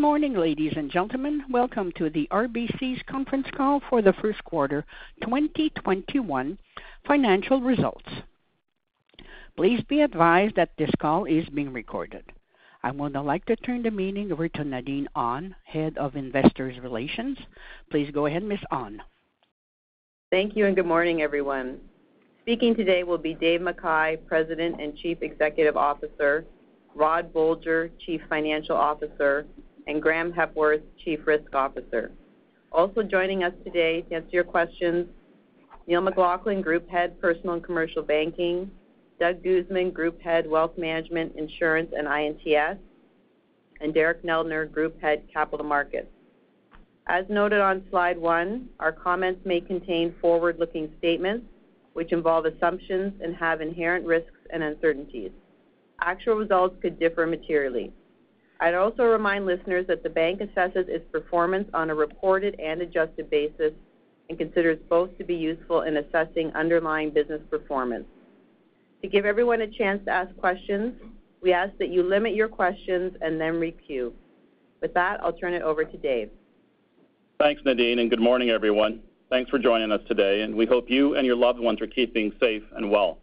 Good morning, ladies and gentlemen. Welcome to the RBC's conference call for the first quarter 2021 financial results. Please be advised that this call is being recorded. I would now like to turn the meeting over to Nadine Ahn, Head of Investor Relations. Please go ahead, Ms. Ahn. Thank you, and good morning, everyone. Speaking today will be Dave McKay, President and Chief Executive Officer, Rod Bolger, Chief Financial Officer, and Graeme Hepworth, Chief Risk Officer. Also joining us today to answer your questions, Neil McLaughlin, Group Head, Personal and Commercial Banking, Doug Guzman, Group Head, Wealth Management, Insurance, and I&TS, and Derek Neldner, Group Head, Capital Markets. As noted on slide one, our comments may contain forward-looking statements which involve assumptions and have inherent risks and uncertainties. Actual results could differ materially. I'd also remind listeners that the bank assesses its performance on a reported and adjusted basis and considers both to be useful in assessing underlying business performance. To give everyone a chance to ask questions, we ask that you limit your questions and then re-queue. With that, I'll turn it over to Dave. Thanks, Nadine, and good morning, everyone. Thanks for joining us today, and we hope you and your loved ones are keeping safe and well.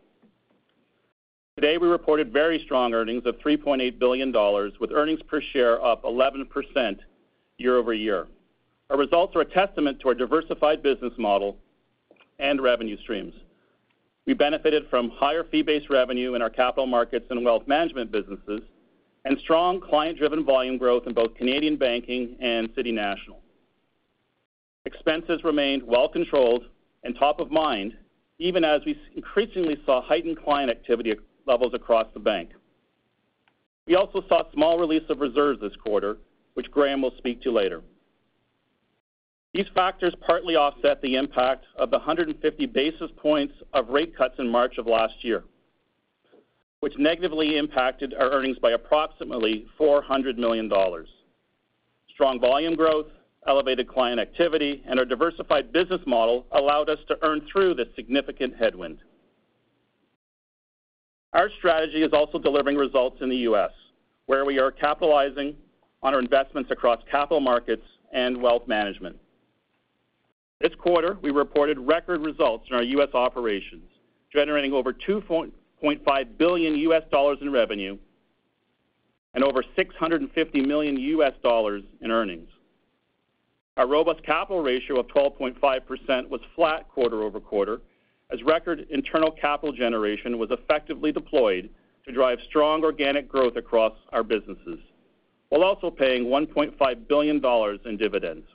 Today, we reported very strong earnings of 3.8 billion dollars, with earnings per share up 11% year-over-year. Our results are a testament to our diversified business model and revenue streams. We benefited from higher fee-based revenue in our capital markets and wealth management businesses and strong client-driven volume growth in both Canadian banking and City National. Expenses remained well controlled and top of mind, even as we increasingly saw heightened client activity levels across the bank. We also saw small release of reserves this quarter, which Graeme will speak to later. These factors partly offset the impact of the 150 basis points of rate cuts in March of last year, which negatively impacted our earnings by approximately 400 million dollars. Strong volume growth, elevated client activity, and our diversified business model allowed us to earn through this significant headwind. Our strategy is also delivering results in the U.S., where we are capitalizing on our investments across capital markets and wealth management. This quarter, we reported record results in our U.S. operations, generating over $2.5 billion in revenue and over $650 million in earnings. Our robust capital ratio of 12.5% was flat quarter-over-quarter as record internal capital generation was effectively deployed to drive strong organic growth across our businesses, while also paying $1.5 billion in dividends.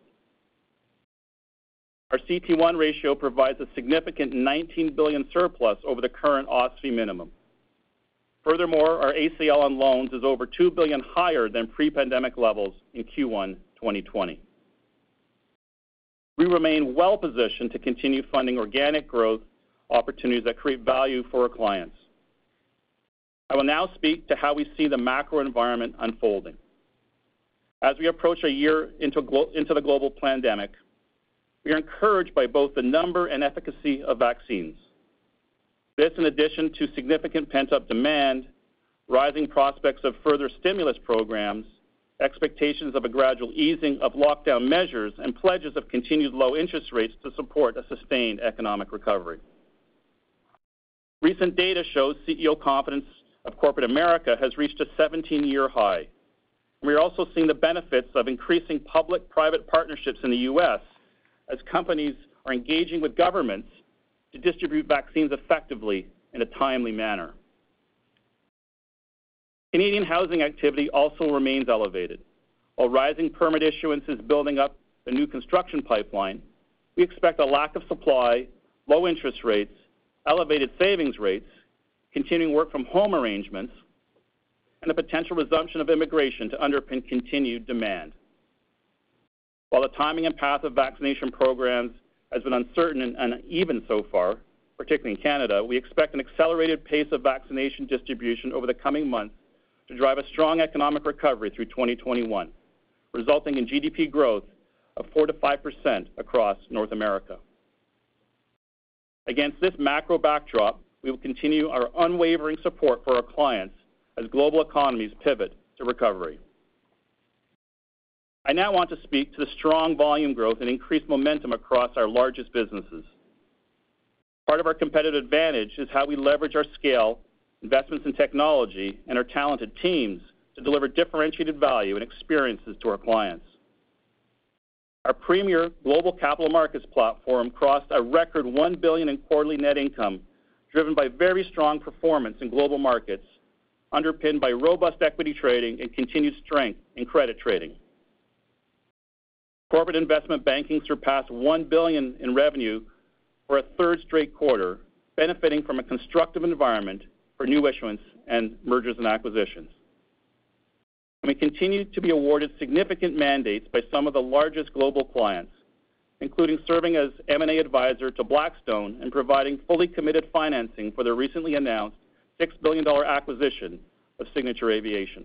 Our CET1 ratio provides a significant 19 billion surplus over the current OSFI minimum. Furthermore, our ACL on loans is over 2 billion higher than pre-pandemic levels in Q1 2020. We remain well-positioned to continue funding organic growth opportunities that create value for our clients. I will now speak to how we see the macro environment unfolding. As we approach a year into the global pandemic, we are encouraged by both the number and efficacy of vaccines. This, in addition to significant pent-up demand, rising prospects of further stimulus programs, expectations of a gradual easing of lockdown measures, and pledges of continued low interest rates to support a sustained economic recovery. Recent data shows CEO confidence of corporate America has reached a 17-year high. We are also seeing the benefits of increasing public-private partnerships in the U.S. as companies are engaging with governments to distribute vaccines effectively in a timely manner. Canadian housing activity also remains elevated. While rising permit issuance is building up the new construction pipeline, we expect a lack of supply, low interest rates, elevated savings rates, continuing work-from-home arrangements, and the potential resumption of immigration to underpin continued demand. While the timing and path of vaccination programs has been uncertain and uneven so far, particularly in Canada, we expect an accelerated pace of vaccination distribution over the coming months to drive a strong economic recovery through 2021, resulting in GDP growth of 4%-5% across North America. Against this macro backdrop, we will continue our unwavering support for our clients as global economies pivot to recovery. I now want to speak to the strong volume growth and increased momentum across our largest businesses. Part of our competitive advantage is how we leverage our scale, investments in technology, and our talented teams to deliver differentiated value and experiences to our clients. Our premier global capital markets platform crossed a record 1 billion in quarterly net income, driven by very strong performance in global markets, underpinned by robust equity trading and continued strength in credit trading. Corporate investment banking surpassed 1 billion in revenue for a third straight quarter, benefiting from a constructive environment for new issuance and mergers and acquisitions. We continue to be awarded significant mandates by some of the largest global clients, including serving as M&A advisor to Blackstone and providing fully committed financing for their recently announced $6 billion acquisition of Signature Aviation.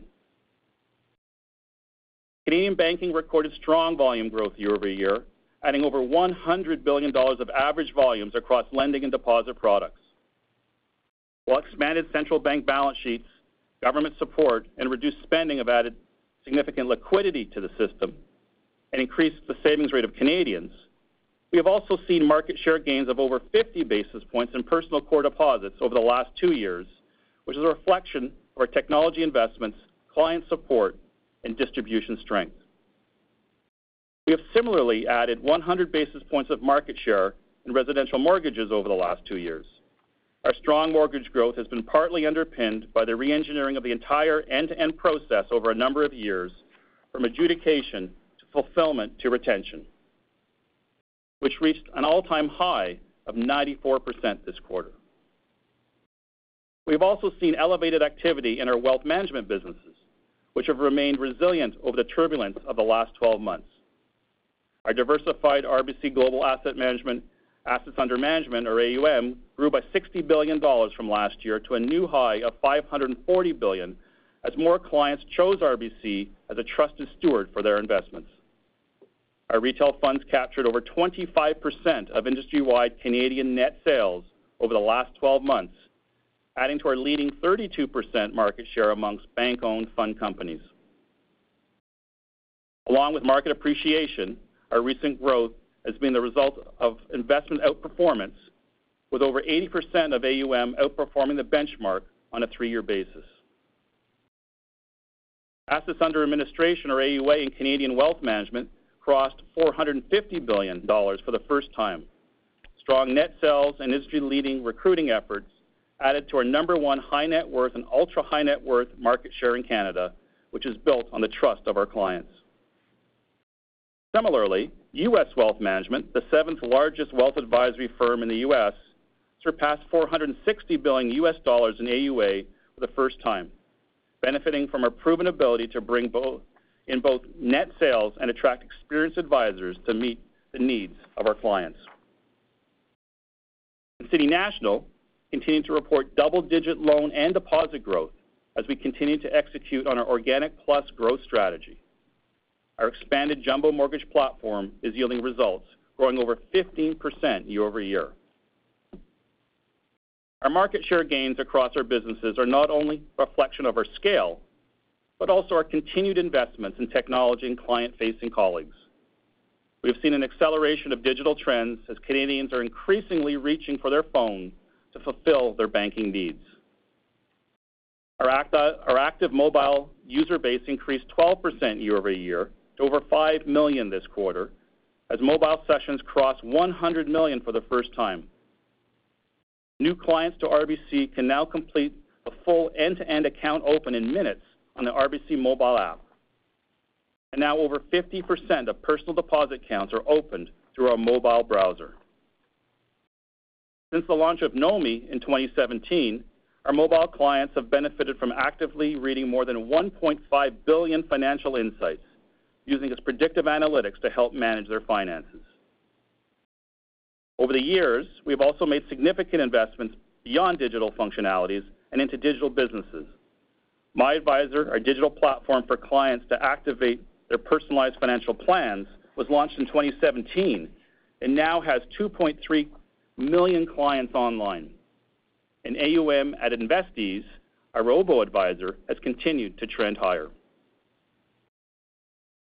Canadian banking recorded strong volume growth year-over-year, adding over $100 billion of average volumes across lending and deposit products. While expanded central bank balance sheets, government support, and reduced spending have added significant liquidity to the system and increased the savings rate of Canadians, we have also seen market share gains of over 50 basis points in personal core deposits over the last two years, which is a reflection of our technology investments, client support, and distribution strength. We have similarly added 100 basis points of market share in residential mortgages over the last two years. Our strong mortgage growth has been partly underpinned by the re-engineering of the entire end-to-end process over a number of years, from adjudication to fulfillment to retention, which reached an all-time high of 94% this quarter. We've also seen elevated activity in our wealth management businesses, which have remained resilient over the turbulence of the last 12 months. Our diversified RBC Global Asset Management assets under management, or AUM, grew by $60 billion from last year to a new high of 540 billion as more clients chose RBC as a trusted steward for their investments. Our retail funds captured over 25% of industry-wide Canadian net sales over the last 12 months, adding to our leading 32% market share amongst bank-owned fund companies. Along with market appreciation, our recent growth has been the result of investment outperformance, with over 80% of AUM outperforming the benchmark on a three-year basis. Assets under administration, or AUA, in Canadian wealth management crossed $450 billion for the first time. Strong net sales and industry-leading recruiting efforts added to our number one high net worth and ultra-high net worth market share in Canada, which is built on the trust of our clients. Similarly, U.S. Wealth Management, the seventh-largest wealth advisory firm in the U.S., surpassed $460 billion in AUA for the first time, benefiting from our proven ability to bring both in both net sales and attract experienced advisors to meet the needs of our clients. City National continued to report double-digit loan and deposit growth as we continue to execute on our Organic Plus growth strategy. Our expanded jumbo mortgage platform is yielding results, growing over 15% year-over-year. Our market share gains across our businesses are not only a reflection of our scale, but also our continued investments in technology and client-facing colleagues. We have seen an acceleration of digital trends as Canadians are increasingly reaching for their phone to fulfill their banking needs. Our active mobile user base increased 12% year-over-year to over 5 million this quarter, as mobile sessions crossed 100 million for the first time. New clients to RBC can now complete a full end-to-end account open in minutes on the RBC mobile app. And Now over 50% of personal deposit accounts are opened through our mobile browser. Since the launch of NOMI in 2017, our mobile clients have benefited from actively reading more than 1.5 billion financial insights using its predictive analytics to help manage their finances. Over the years, we've also made significant investments beyond digital functionalities and into digital businesses. MyAdvisor, our digital platform for clients to activate their personalized financial plans, was launched in 2017 and now has 2.3 million clients online. AUM at InvestEase, our robo-advisor, has continued to trend higher.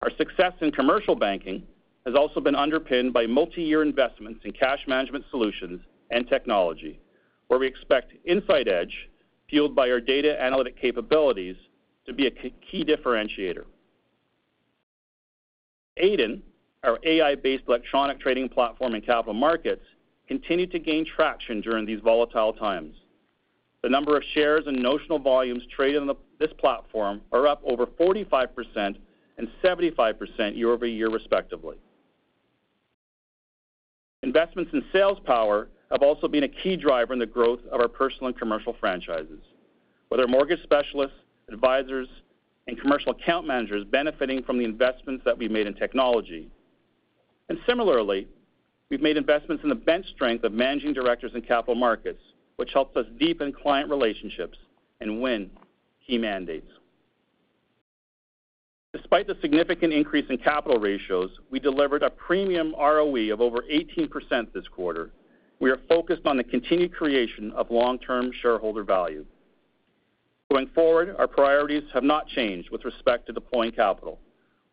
Our success in commercial banking has also been underpinned by multi-year investments in cash management solutions and technology, where we expect Insight Edge, fueled by our data analytic capabilities, to be a key differentiator. Aiden, our AI-based electronic trading platform in capital markets, continued to gain traction during these volatile times. The number of shares and notional volumes traded on this platform are up over 45% and 75% year-over-year, respectively. Investments in sales power have also been a key driver in the growth of our personal and commercial franchises, with our mortgage specialists, advisors, and commercial account managers benefiting from the investments that we've made in technology. And similarly, we've made investments in the bench strength of managing directors in capital markets, which helps us deepen client relationships and win key mandates. Despite the significant increase in capital ratios, we delivered a premium ROE of over 18% this quarter. We are focused on the continued creation of long-term shareholder value. Going forward, our priorities have not changed with respect to deploying capital.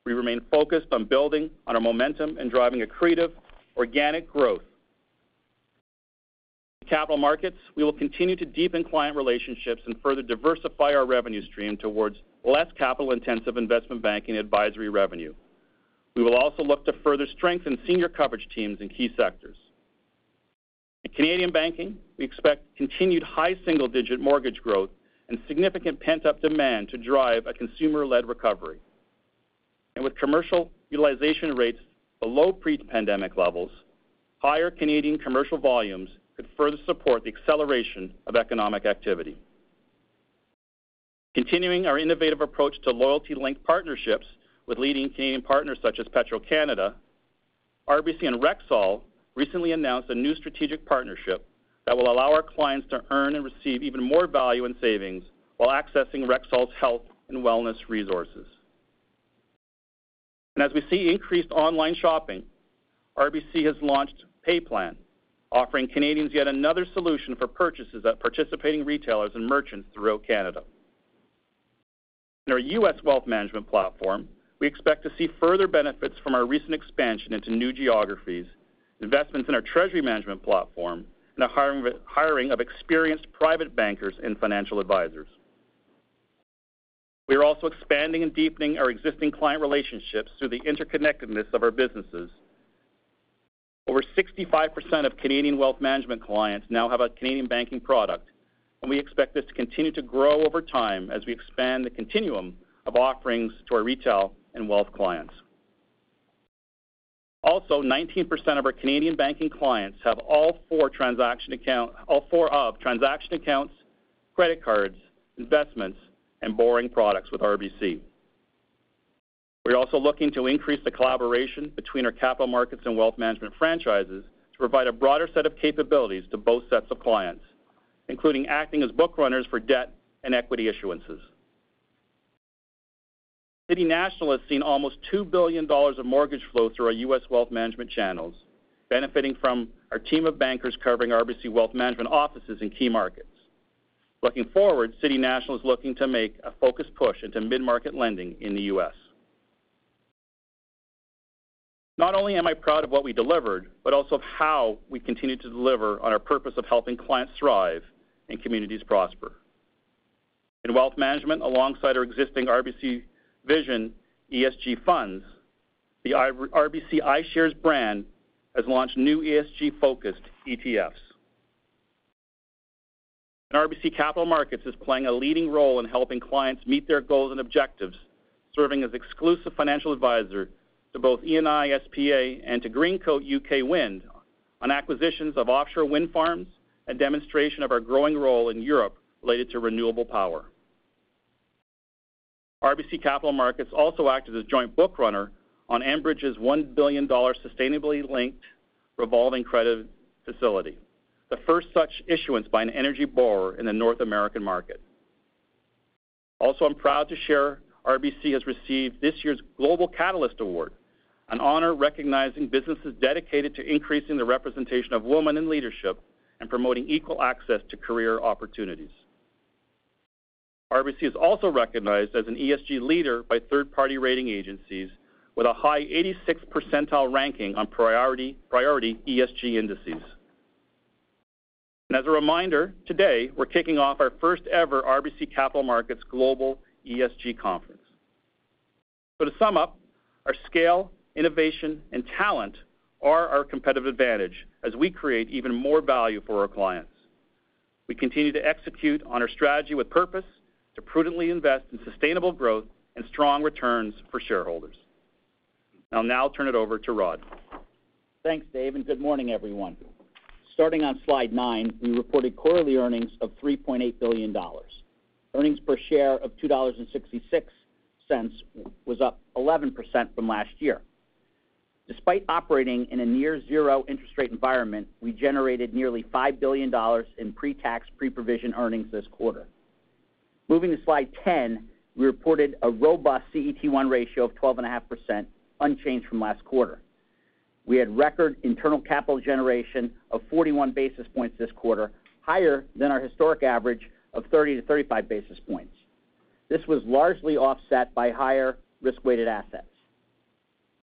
We remain focused on building on our momentum and driving accretive organic growth. In capital markets, we will continue to deepen client relationships and further diversify our revenue stream towards less capital-intensive investment banking advisory revenue. We will also look to further strengthen senior coverage teams in key sectors. In Canadian banking, we expect continued high single-digit mortgage growth and significant pent-up demand to drive a consumer-led recovery. And with commercial utilization rates below pre-pandemic levels, higher Canadian commercial volumes could further support the acceleration of economic activity. Continuing our innovative approach to loyalty-linked partnerships with leading Canadian partners such as Petro-Canada, RBC and Rexall recently announced a new strategic partnership that will allow our clients to earn and receive even more value and savings while accessing Rexall's health and wellness resources. And as we see increased online shopping, RBC has launched PayPlan, offering Canadians yet another solution for purchases at participating retailers and merchants throughout Canada. In our U.S. wealth management platform, we expect to see further benefits from our recent expansion into new geographies, investments in our treasury management platform, and the hiring of experienced private bankers and financial advisors. We are also expanding and deepening our existing client relationships through the interconnectedness of our businesses. Over 65% of Canadian wealth management clients now have a Canadian banking product, and we expect this to continue to grow over time as we expand the continuum of offerings to our retail and wealth clients. Also, 19% of our Canadian banking clients have all four of transaction accounts, credit cards, investments, and borrowing products with RBC. We're also looking to increase the collaboration between our capital markets and wealth management franchises to provide a broader set of capabilities to both sets of clients, including acting as book runners for debt and equity issuances. City National has seen almost $2 billion of mortgage flow through our U.S. wealth management channels, benefiting from our team of bankers covering RBC wealth management offices in key markets. Looking forward, City National is looking to make a focused push into mid-market lending in the U.S. Not only am I proud of what we delivered, but also of how we continue to deliver on our purpose of helping clients thrive and communities prosper. In wealth management, alongside our existing RBC Vision ESG funds, the RBC iShares brand has launched new ESG-focused ETFs. And RBC Capital Markets is playing a leading role in helping clients meet their goals and objectives, serving as exclusive financial advisor to both Eni S.p.A. and to Greencoat UK Wind on acquisitions of offshore wind farms and demonstration of our growing role in Europe related to renewable power. RBC Capital Markets also acted as a joint book runner on Enbridge's $1 billion sustainably linked revolving credit facility, the first such issuance by an energy borrower in the North American market. Also, I'm proud to share RBC has received this year's Global Catalyst Award, an honor recognizing businesses dedicated to increasing the representation of women in leadership and promoting equal access to career opportunities. RBC is also recognized as an ESG leader by third-party rating agencies with a high 86th percentile ranking on priority ESG indices. And as a reminder, today, we're kicking off our first-ever RBC Capital Markets Global ESG Conference. So to sum up, our scale, innovation, and talent are our competitive advantage as we create even more value for our clients. We continue to execute on our strategy with purpose to prudently invest in sustainable growth and strong returns for shareholders. I'll now turn it over to Rod. Thanks, Dave, and good morning, everyone. Starting on slide nine, we reported quarterly earnings of $3.8 billion. Earnings per share of $2.66 was up 11% from last year. Despite operating in a near zero interest rate environment, we generated nearly $5 billion in pre-tax, pre-provision earnings this quarter. Moving to slide 10, we reported a robust CET1 ratio of 12.5%, unchanged from last quarter. We had record internal capital generation of 41 basis points this quarter, higher than our historic average of 30 to 35 basis points. This was largely offset by higher risk-weighted assets.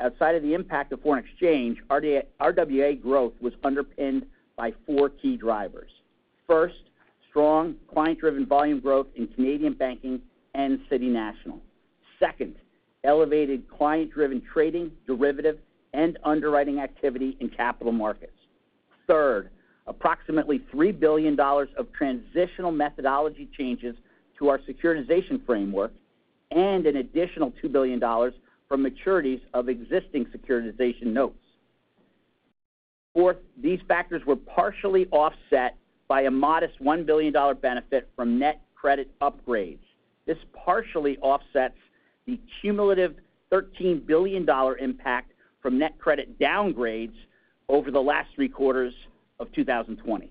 Outside of the impact of foreign exchange, RWA growth was underpinned by four key drivers. First, strong client-driven volume growth in Canadian Banking and City National. Second, elevated client-driven trading, derivative, and underwriting activity in Capital Markets. Third, approximately $3 billion of transitional methodology changes to our securitization framework and an additional $2 billion from maturities of existing securitization notes. Fourth, these factors were partially offset by a modest $1 billion benefit from net credit upgrades. This partially offsets the cumulative $13 billion impact from net credit downgrades over the last three quarters of 2020.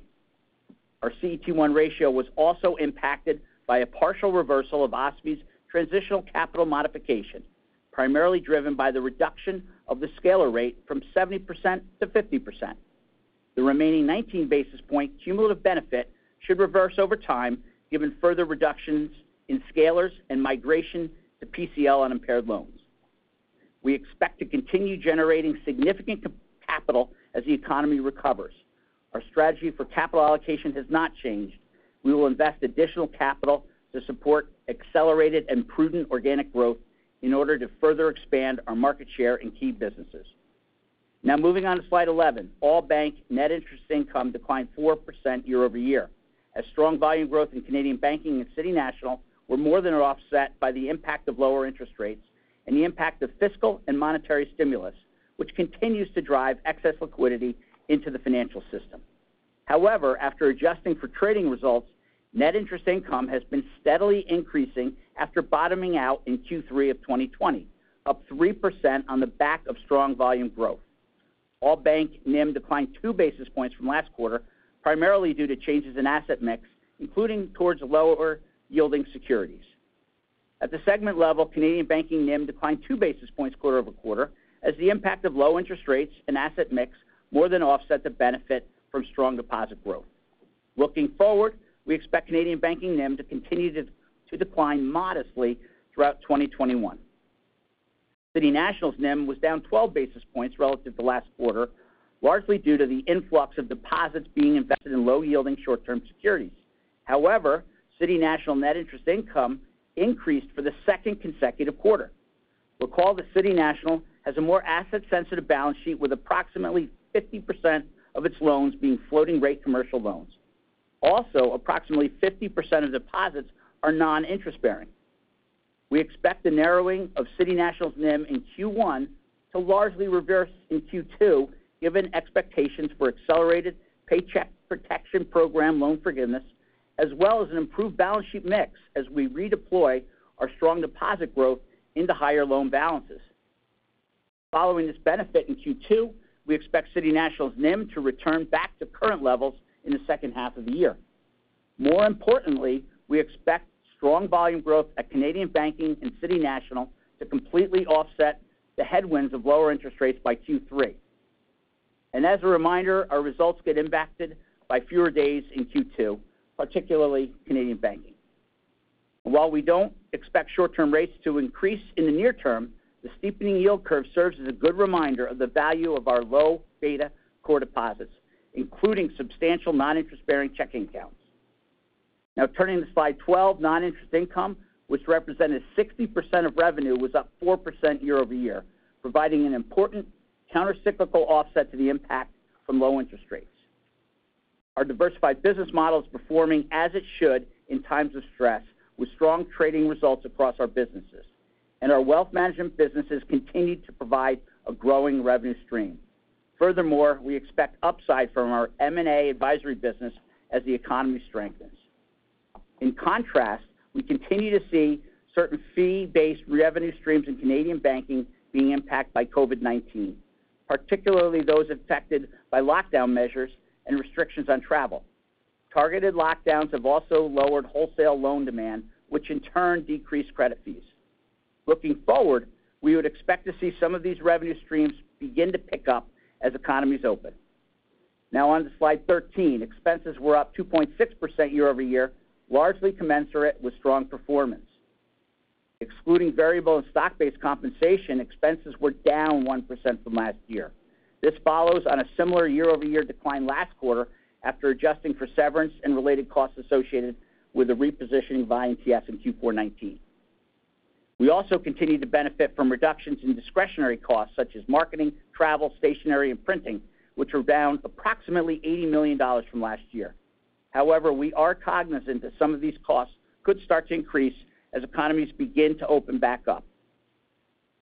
Our CET1 ratio was also impacted by a partial reversal of OSFI's transitional capital modification, primarily driven by the reduction of the scalar rate from 70% to 50%. The remaining 19 basis point cumulative benefit should reverse over time, given further reductions in scalars and migration to PCL on impaired loans. We expect to continue generating significant capital as the economy recovers. Our strategy for capital allocation has not changed. We will invest additional capital to support accelerated and prudent organic growth in order to further expand our market share in key businesses. Now moving on to slide 11. All bank net interest income declined 4% year-over-year, as strong volume growth in Canadian Banking and City National were more than offset by the impact of lower interest rates and the impact of fiscal and monetary stimulus, which continues to drive excess liquidity into the financial system. However, after adjusting for trading results, net interest income has been steadily increasing after bottoming out in Q3 of 2020, up 3% on the back of strong volume growth. All bank NIM declined 2 basis points from last quarter, primarily due to changes in asset mix, including towards lower yielding securities. At the segment level, Canadian Banking NIM declined 2 basis points quarter-over-quarter as the impact of low interest rates and asset mix more than offset the benefit from strong deposit growth. Looking forward, we expect Canadian Banking NIM to continue to decline modestly throughout 2021. City National's NIM was down 12 basis points relative to last quarter, largely due to the influx of deposits being invested in low-yielding short-term securities. However, City National net interest income increased for the second consecutive quarter. Recall that City National has a more asset-sensitive balance sheet with approximately 50% of its loans being floating rate commercial loans. Also, approximately 50% of deposits are non-interest bearing. We expect the narrowing of City National's NIM in Q1 to largely reverse in Q2, given expectations for accelerated Paycheck Protection Program loan forgiveness, as well as an improved balance sheet mix as we redeploy our strong deposit growth into higher loan balances. Following this benefit in Q2, we expect City National's NIM to return back to current levels in the second half of the year. More importantly, we expect strong volume growth at Canadian Banking and City National to completely offset the headwinds of lower interest rates by Q3. And As a reminder, our results get impacted by fewer days in Q2, particularly Canadian Banking. While we don't expect short-term rates to increase in the near term, the steepening yield curve serves as a good reminder of the value of our low beta core deposits, including substantial non-interest-bearing checking accounts. Now turning to slide 12, non-interest income, which represented 60% of revenue, was up 4% year-over-year, providing an important countercyclical offset to the impact from low interest rates. Our diversified business model is performing as it should in times of stress, with strong trading results across our businesses. And our wealth management businesses continue to provide a growing revenue stream. Furthermore, we expect upside from our M&A advisory business as the economy strengthens. In contrast, we continue to see certain fee-based revenue streams in Canadian Banking being impacted by COVID-19, particularly those affected by lockdown measures and restrictions on travel. Targeted lockdowns have also lowered wholesale loan demand, which in turn decreased credit fees. Looking forward, we would expect to see some of these revenue streams begin to pick up as economies open. Now on to slide 13. Expenses were up 2.6% year-over-year, largely commensurate with strong performance. Excluding variable and stock-based compensation, expenses were down 1% from last year. This follows on a similar year-over-year decline last quarter after adjusting for severance and related costs associated with the repositioning of I&TS in Q4 2019. We also continue to benefit from reductions in discretionary costs such as marketing, travel, stationery, and printing, which were down approximately $80 million from last year. However, we are cognizant that some of these costs could start to increase as economies begin to open back up.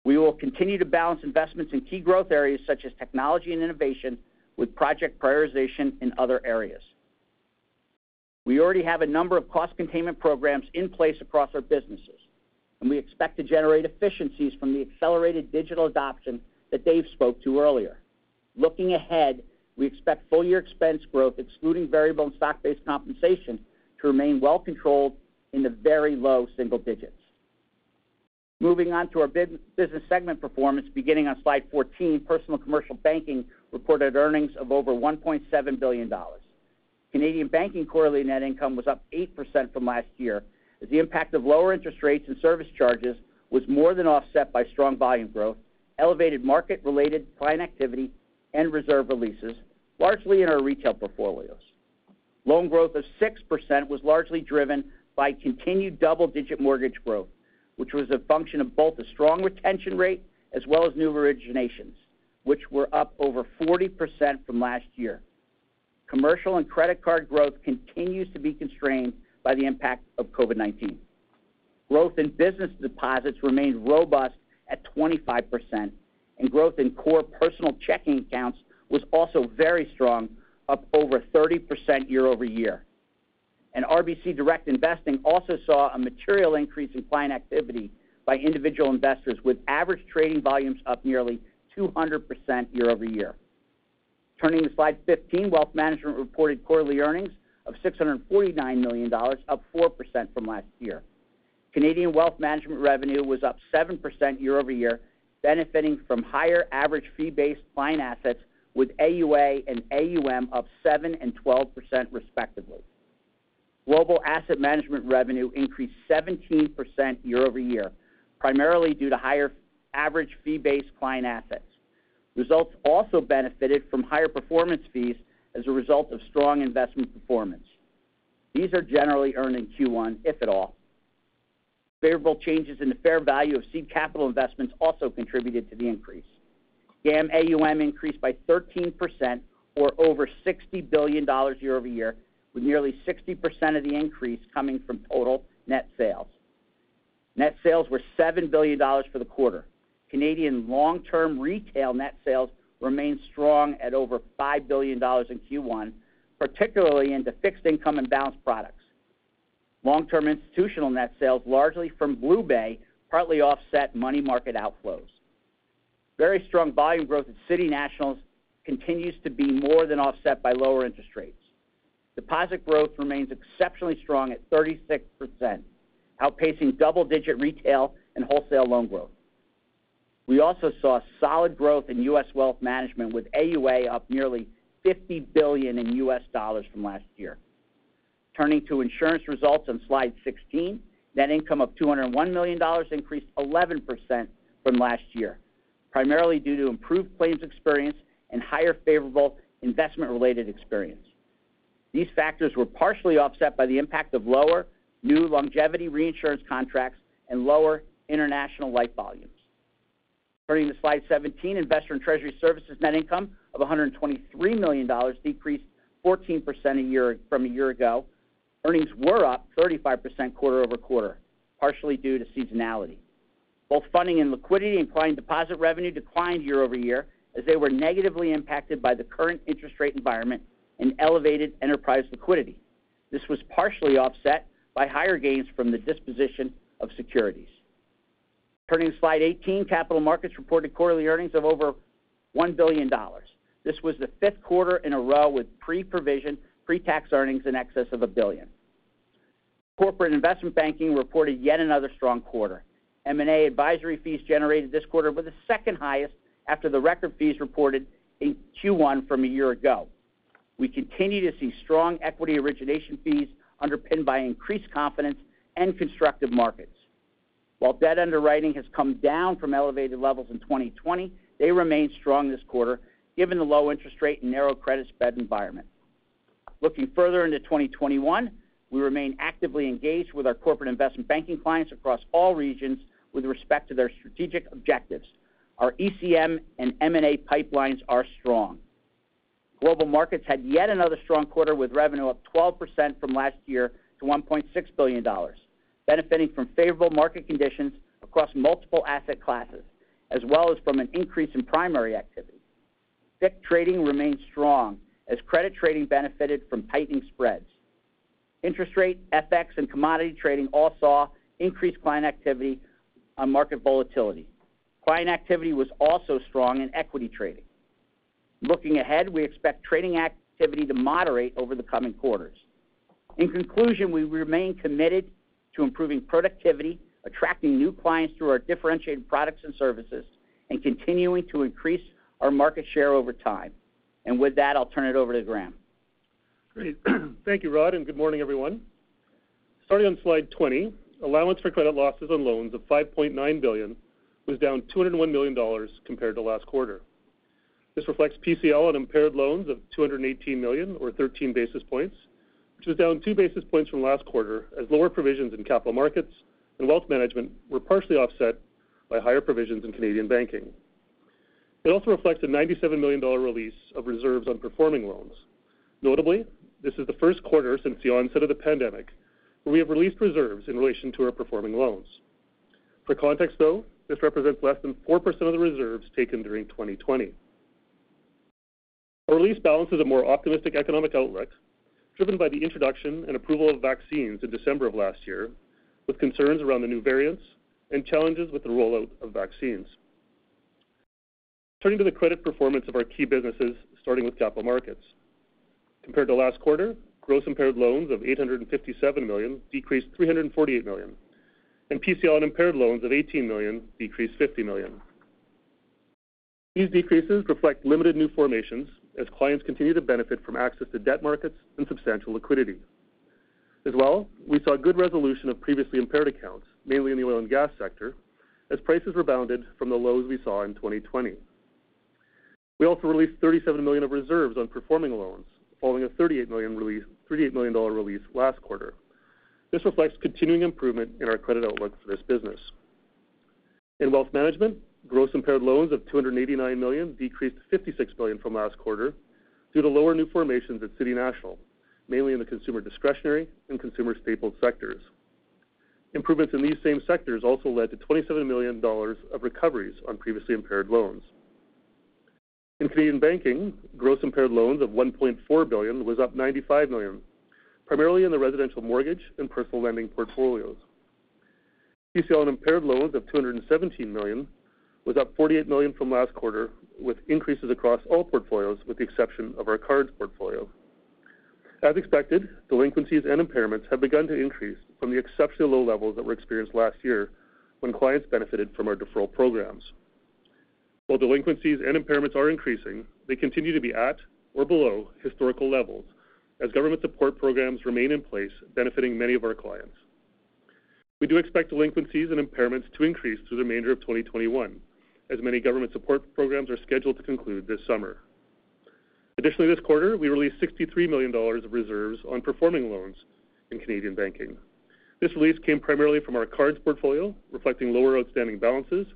We will continue to balance investments in key growth areas such as technology and innovation with project prioritization in other areas. We already have a number of cost containment programs in place across our businesses, and we expect to generate efficiencies from the accelerated digital adoption that Dave spoke to earlier. Looking ahead, we expect full-year expense growth, excluding variable and stock-based compensation, to remain well controlled in the very low single digits. Moving on to our business segment performance, beginning on slide 14, Personal and Commercial Banking reported earnings of over $1.7 billion. Canadian Banking quarterly net income was up 8% from last year, as the impact of lower interest rates and service charges was more than offset by strong volume growth, elevated market-related client activity, and reserve releases, largely in our retail portfolios. Loan growth of 6% was largely driven by continued double-digit mortgage growth, which was a function of both a strong retention rate as well as new originations, which were up over 40% from last year. Commercial and credit card growth continues to be constrained by the impact of COVID-19. Growth in business deposits remained robust at 25%, and growth in core personal checking accounts was also very strong, up over 30% year-over-year. And RBC Direct Investing also saw a material increase in client activity by individual investors, with average trading volumes up nearly 200% year-over-year. Turning to slide 15, Wealth Management reported quarterly earnings of $649 million, up 4% from last year. Canadian Wealth Management revenue was up 7% year-over-year, benefiting from higher average fee-based client assets, with AUA and AUM up 7 and 12% respectively. Global asset management revenue increased 17% year-over-year, primarily due to higher average fee-based client assets. Results also benefited from higher performance fees as a result of strong investment performance. These are generally earned in Q1, if at all. Favorable changes in the fair value of seed capital investments also contributed to the increase. GAM AUM increased by 13%, or over $60 billion year-over-year, with nearly 60% of the increase coming from total net sales. Net sales were $7 billion for the quarter. Canadian long-term retail net sales remained strong at over $5 billion in Q1, particularly into fixed income and balanced products. Long-term institutional net sales, largely from BlueBay, partly offset money market outflows. Very strong volume growth at City National continues to be more than offset by lower interest rates. Deposit growth remains exceptionally strong at 36%, outpacing double-digit retail and wholesale loan growth. We also saw solid growth in U.S. wealth management, with AUA up nearly 50 billion in U.S. dollars from last year. Turning to insurance results on slide 16, net income of $201 million increased 11% from last year, primarily due to improved claims experience and higher favorable investment-related experience. These factors were partially offset by the impact of lower new longevity reinsurance contracts and lower international life volumes. Turning to slide 17, Investor and Treasury Services net income of $123 million decreased 14% from a year ago. Earnings were up 35% quarter-over-quarter, partially due to seasonality. Both funding and liquidity and client deposit revenue declined year-over-year as they were negatively impacted by the current interest rate environment and elevated enterprise liquidity. This was partially offset by higher gains from the disposition of securities. Turning to slide 18, Capital Markets reported quarterly earnings of over $1 billion. This was the fifth quarter in a row with pre-provision, pre-tax earnings in excess of a $1 billion. Corporate Investment Banking reported yet another strong quarter. M&A advisory fees generated this quarter were the second highest after the record fees reported in Q1 from a year ago. We continue to see strong equity origination fees underpinned by increased confidence and constructive markets. While debt underwriting has come down from elevated levels in 2020, they remain strong this quarter given the low interest rate and narrow credit spread environment. Looking further into 2021, we remain actively engaged with our corporate investment banking clients across all regions with respect to their strategic objectives. Our ECM and M&A pipelines are strong. Global Markets had yet another strong quarter with revenue up 12% from last year to $1.6 billion, benefiting from favorable market conditions across multiple asset classes, as well as from an increase in primary activity. FICC trading remained strong as credit trading benefited from tightening spreads. Interest rate, FX, and commodity trading all saw increased client activity on market volatility. Client activity was also strong in equity trading. Looking ahead, we expect trading activity to moderate over the coming quarters. In conclusion, we remain committed to improving productivity, attracting new clients through our differentiated products and services, and continuing to increase our market share over time. And with that, I'll turn it over to Graeme. Great. Thank you, Rod, and good morning, everyone. Starting on slide 20, allowance for credit losses on loans of 5.9 billion was down $201 million compared to last quarter. This reflects PCL on impaired loans of 218 million or 13 basis points, which was down 2 basis points from last quarter as lower provisions in Capital Markets and Wealth Management were partially offset by higher provisions in Canadian Banking. It also reflects a $97 million release of reserves on performing loans. Notably, this is the first quarter since the onset of the pandemic where we have released reserves in relation to our performing loans. For context, though, this represents less than 4% of the reserves taken during 2020. Our release balance is a more optimistic economic outlook driven by the introduction and approval of vaccines in December of last year, with concerns around the new variants and challenges with the rollout of vaccines. Turning to the credit performance of our key businesses, starting with Capital Markets. Compared to last quarter, gross impaired loans of 857 million decreased 348 million, and PCL on impaired loans of 18 million decreased 50 million. These decreases reflect limited new formations as clients continue to benefit from access to debt markets and substantial liquidity. As well, we saw good resolution of previously impaired accounts, mainly in the oil and gas sector, as prices rebounded from the lows we saw in 2020. We also released 37 million of reserves on performing loans, following a $38 million release last quarter. This reflects continuing improvement in our credit outlook for this business. In Wealth Management, gross impaired loans of 289 million decreased 56 million from last quarter due to lower new formations at City National, mainly in the consumer discretionary and consumer staples sectors. Improvements in these same sectors also led to $27 million of recoveries on previously impaired loans. In Canadian Banking, gross impaired loans of 1.4 billion was up 95 million, primarily in the residential mortgage and personal lending portfolios. PCL on impaired loans of 217 million was up 48 million from last quarter, with increases across all portfolios, with the exception of our cards portfolio. As expected, delinquencies and impairments have begun to increase from the exceptionally low levels that were experienced last year when clients benefited from our deferral programs. While delinquencies and impairments are increasing, they continue to be at or below historical levels as government support programs remain in place, benefiting many of our clients. We do expect delinquencies and impairments to increase through the remainder of 2021, as many government support programs are scheduled to conclude this summer. Additionally, this quarter, we released 63 million dollars of reserves on performing loans in Canadian banking. This release came primarily from our cards portfolio, reflecting lower outstanding balances,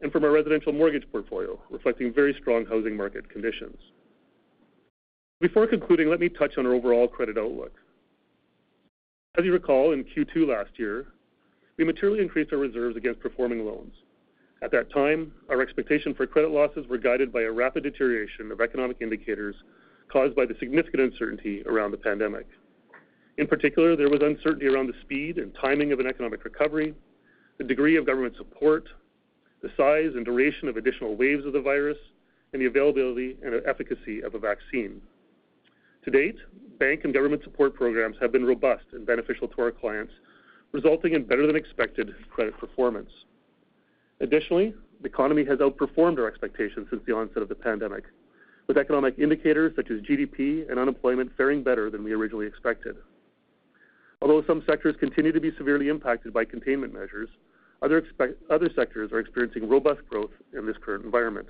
and from our residential mortgage portfolio, reflecting very strong housing market conditions. Before concluding, let me touch on our overall credit outlook. As you recall, in Q2 last year, we materially increased our reserves against performing loans. At that time, our expectation for credit losses were guided by a rapid deterioration of economic indicators caused by the significant uncertainty around the pandemic. In particular, there was uncertainty around the speed and timing of an economic recovery, the degree of government support, the size and duration of additional waves of the virus, and the availability and efficacy of a vaccine. To date, bank and government support programs have been robust and beneficial to our clients, resulting in better than expected credit performance. Additionally, the economy has outperformed our expectations since the onset of the pandemic, with economic indicators such as GDP and unemployment faring better than we originally expected. Although some sectors continue to be severely impacted by containment measures, other sectors are experiencing robust growth in this current environment.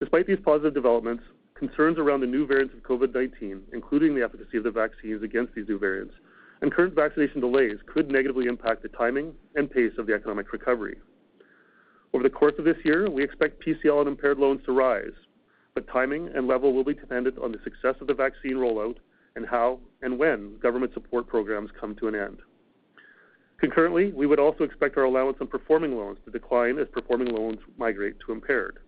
Despite these positive developments, concerns around the new variants of COVID-19, including the efficacy of the vaccines against these new variants, and current vaccination delays could negatively impact the timing and pace of the economic recovery. Over the course of this year, we expect PCL and impaired loans to rise, but timing and level will be dependent on the success of the vaccine rollout and how and when government support programs come to an end. Concurrently, we would also expect our allowance on performing loans to decline as performing loans migrate to impaired.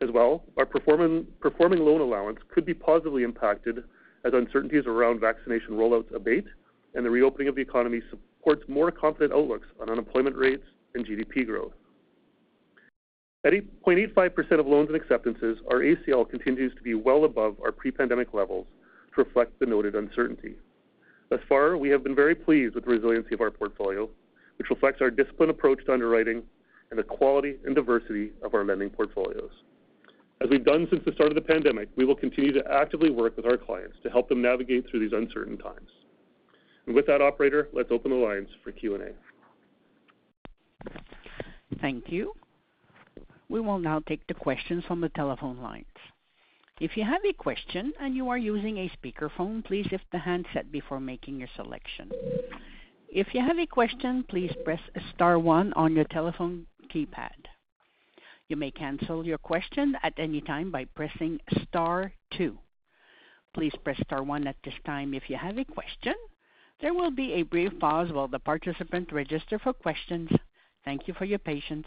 As well, our performing loan allowance could be positively impacted as uncertainties around vaccination rollouts abate and the reopening of the economy supports more confident outlooks on unemployment rates and GDP growth. At 0.85% of loans and acceptances, our ACL continues to be well above our pre-pandemic levels to reflect the noted uncertainty. Thus far, we have been very pleased with the resiliency of our portfolio, which reflects our disciplined approach to underwriting and the quality and diversity of our lending portfolios. As we've done since the start of the pandemic, we will continue to actively work with our clients to help them navigate through these uncertain times. And With that, operator, let's open the lines for Q&A. Thank you. We will now take the questions from the telephone lines. If you have a question and you are using a speakerphone, please lift the handset before making your selection. If you have a question, please press star one on your telephone keypad. You may cancel your question at any time by pressing star two. Please press star one at this time if you have a question. There will be a brief pause while the participant register for questions. Thank you for your patience.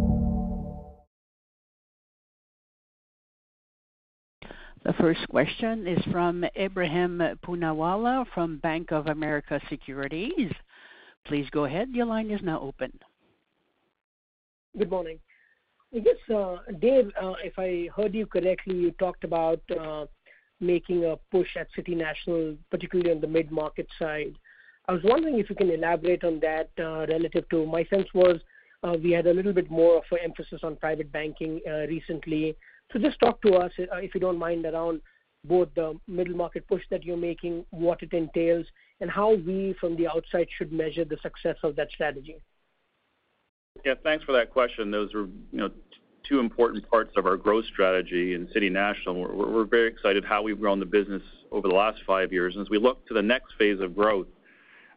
The first question is from Ebrahim Poonawala from Bank of America Securities. Please go ahead. Your line is now open. Good morning. I guess, uh, Dave, uh, if I heard you correctly, you talked about uh, making a push at City National, particularly on the mid-market side. I was wondering if you can elaborate on that relative to my sense was we had a little bit more of an emphasis on private banking recently. So just talk to us, uh, if you don't mind, around both the middle market push that you're making, what it entails, and how we from the outside should measure the success of that strategy. Yeah, thanks for that question. Those are you know, two important parts of our growth strategy in City National. We're very excited how we've grown the business over the last five years. As we look to the next phase of growth,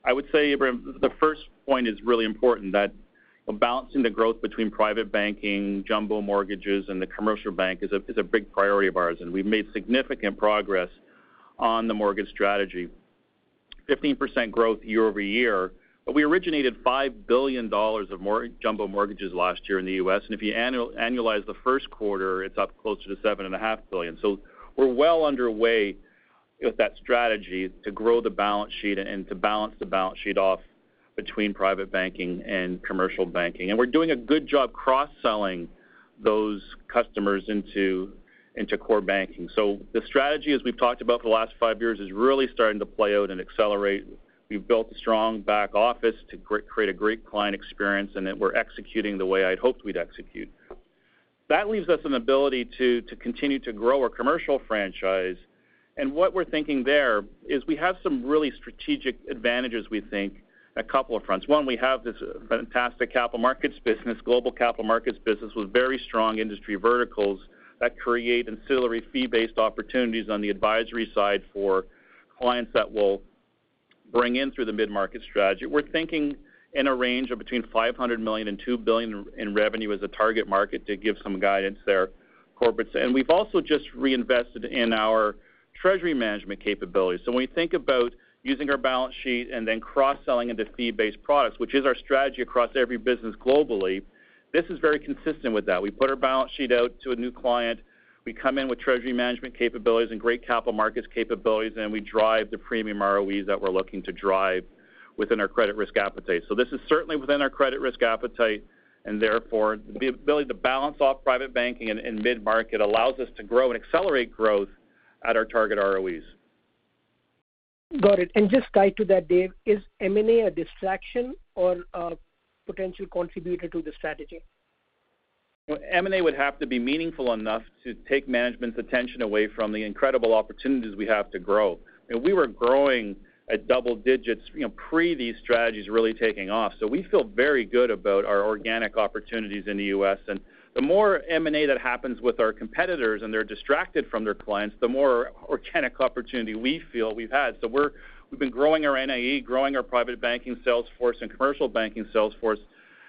I would say, Ebrahim, the first point is really important that balancing the growth between private banking, jumbo mortgages, and the commercial bank is a big priority of ours, and we've made significant progress on the mortgage strategy. 15% growth year-over-year, but we originated $5 billion of jumbo mortgages last year in the U.S., and if you annualize the first quarter, it's up closer to 7.5 billion. So we're well underway with that strategy to grow the balance sheet and to balance the balance sheet off between private banking and commercial banking. And we're doing a good job cross-selling those customers into core banking. So the strategy, as we've talked about for the last five years, is really starting to play out and accelerate. We've built a strong back office to create a great client experience, and that we're executing the way I'd hoped we'd execute. That leaves us an ability to continue to grow our commercial franchise. And what we're thinking there is we have some really strategic advantages, we think, a couple of fronts. One, we have this fantastic capital markets business, global capital markets business with very strong industry verticals that create ancillary fee-based opportunities on the advisory side for clients that will bring in through the mid-market strategy. We're thinking in a range of between $500 million and $2 billion in revenue as a target market to give some guidance there, corporates. And we've also just reinvested in our treasury management capabilities. So when we think about using our balance sheet and then cross-selling into fee-based products, which is our strategy across every business globally, this is very consistent with that. We put our balance sheet out to a new client, we come in with treasury management capabilities and great capital markets capabilities, and we drive the premium ROEs that we're looking to drive within our credit risk appetite. So this is certainly within our credit risk appetite, and therefore, the ability to balance off private banking and mid-market allows us to grow and accelerate growth at our target ROEs. Got it. And just tied to that, Dave, is M&A a distraction or a potential contributor to the strategy? M&A would have to be meaningful enough to take management's attention away from the incredible opportunities we have to grow. We were growing at double digits, you know, pre these strategies really taking off. So we feel very good about our organic opportunities in the U.S. The more M&A that happens with our competitors and they're distracted from their clients, the more organic opportunity we feel we've had. So We've been growing our NIE, growing our private banking sales force and commercial banking sales force,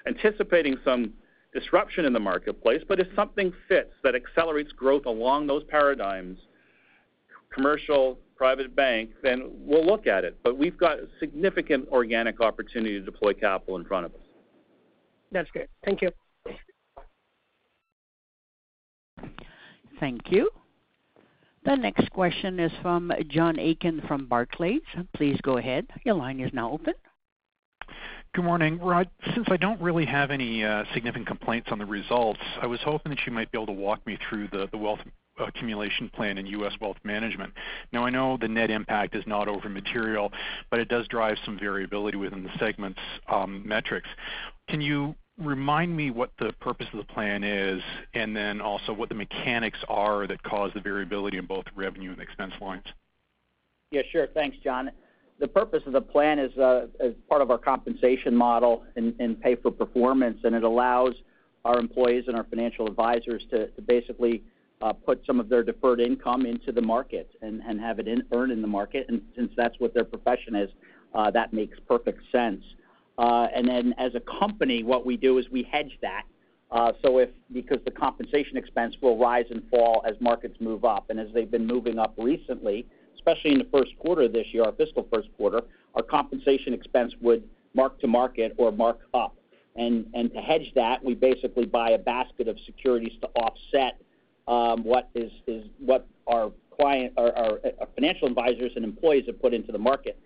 anticipating some disruption in the marketplace. But if something fits that accelerates growth along those paradigms, commercial, private bank, then we'll look at it. But we've got significant organic opportunity to deploy capital in front of us. That's great. Thank you. Thank you. The next question is from John Aiken from Barclays. Please go ahead. Your line is now open. Good morning. Rod, since I don't really have any uh, significant complaints on the results, I was hoping that you might be able to walk me through the wealth accumulation plan in U.S. wealth management. Now, I know the net impact is not over material, but it does drive some variability within the segment's um, metrics. Can you remind me what the purpose of the plan is, and then also what the mechanics are that cause the variability in both revenue and expense lines? Yeah, sure. Thanks, John. The purpose of the plan is uh, as part of our compensation model and pay for performance, and it allows our employees and our financial advisors to basically uh, put some of their deferred income into the market and have it earn in the market. And since that's what their profession is, uh, that makes perfect sense. Uh, and then as a company, what we do is we hedge that. Uh, so if because the compensation expense will rise and fall as markets move up, and as they've been moving up recently, especially in the first quarter of this year, our fiscal first quarter, our compensation expense would mark to market or mark up. And to hedge that, we basically buy a basket of securities to offset um, what our uh, financial advisors and employees have put into the market.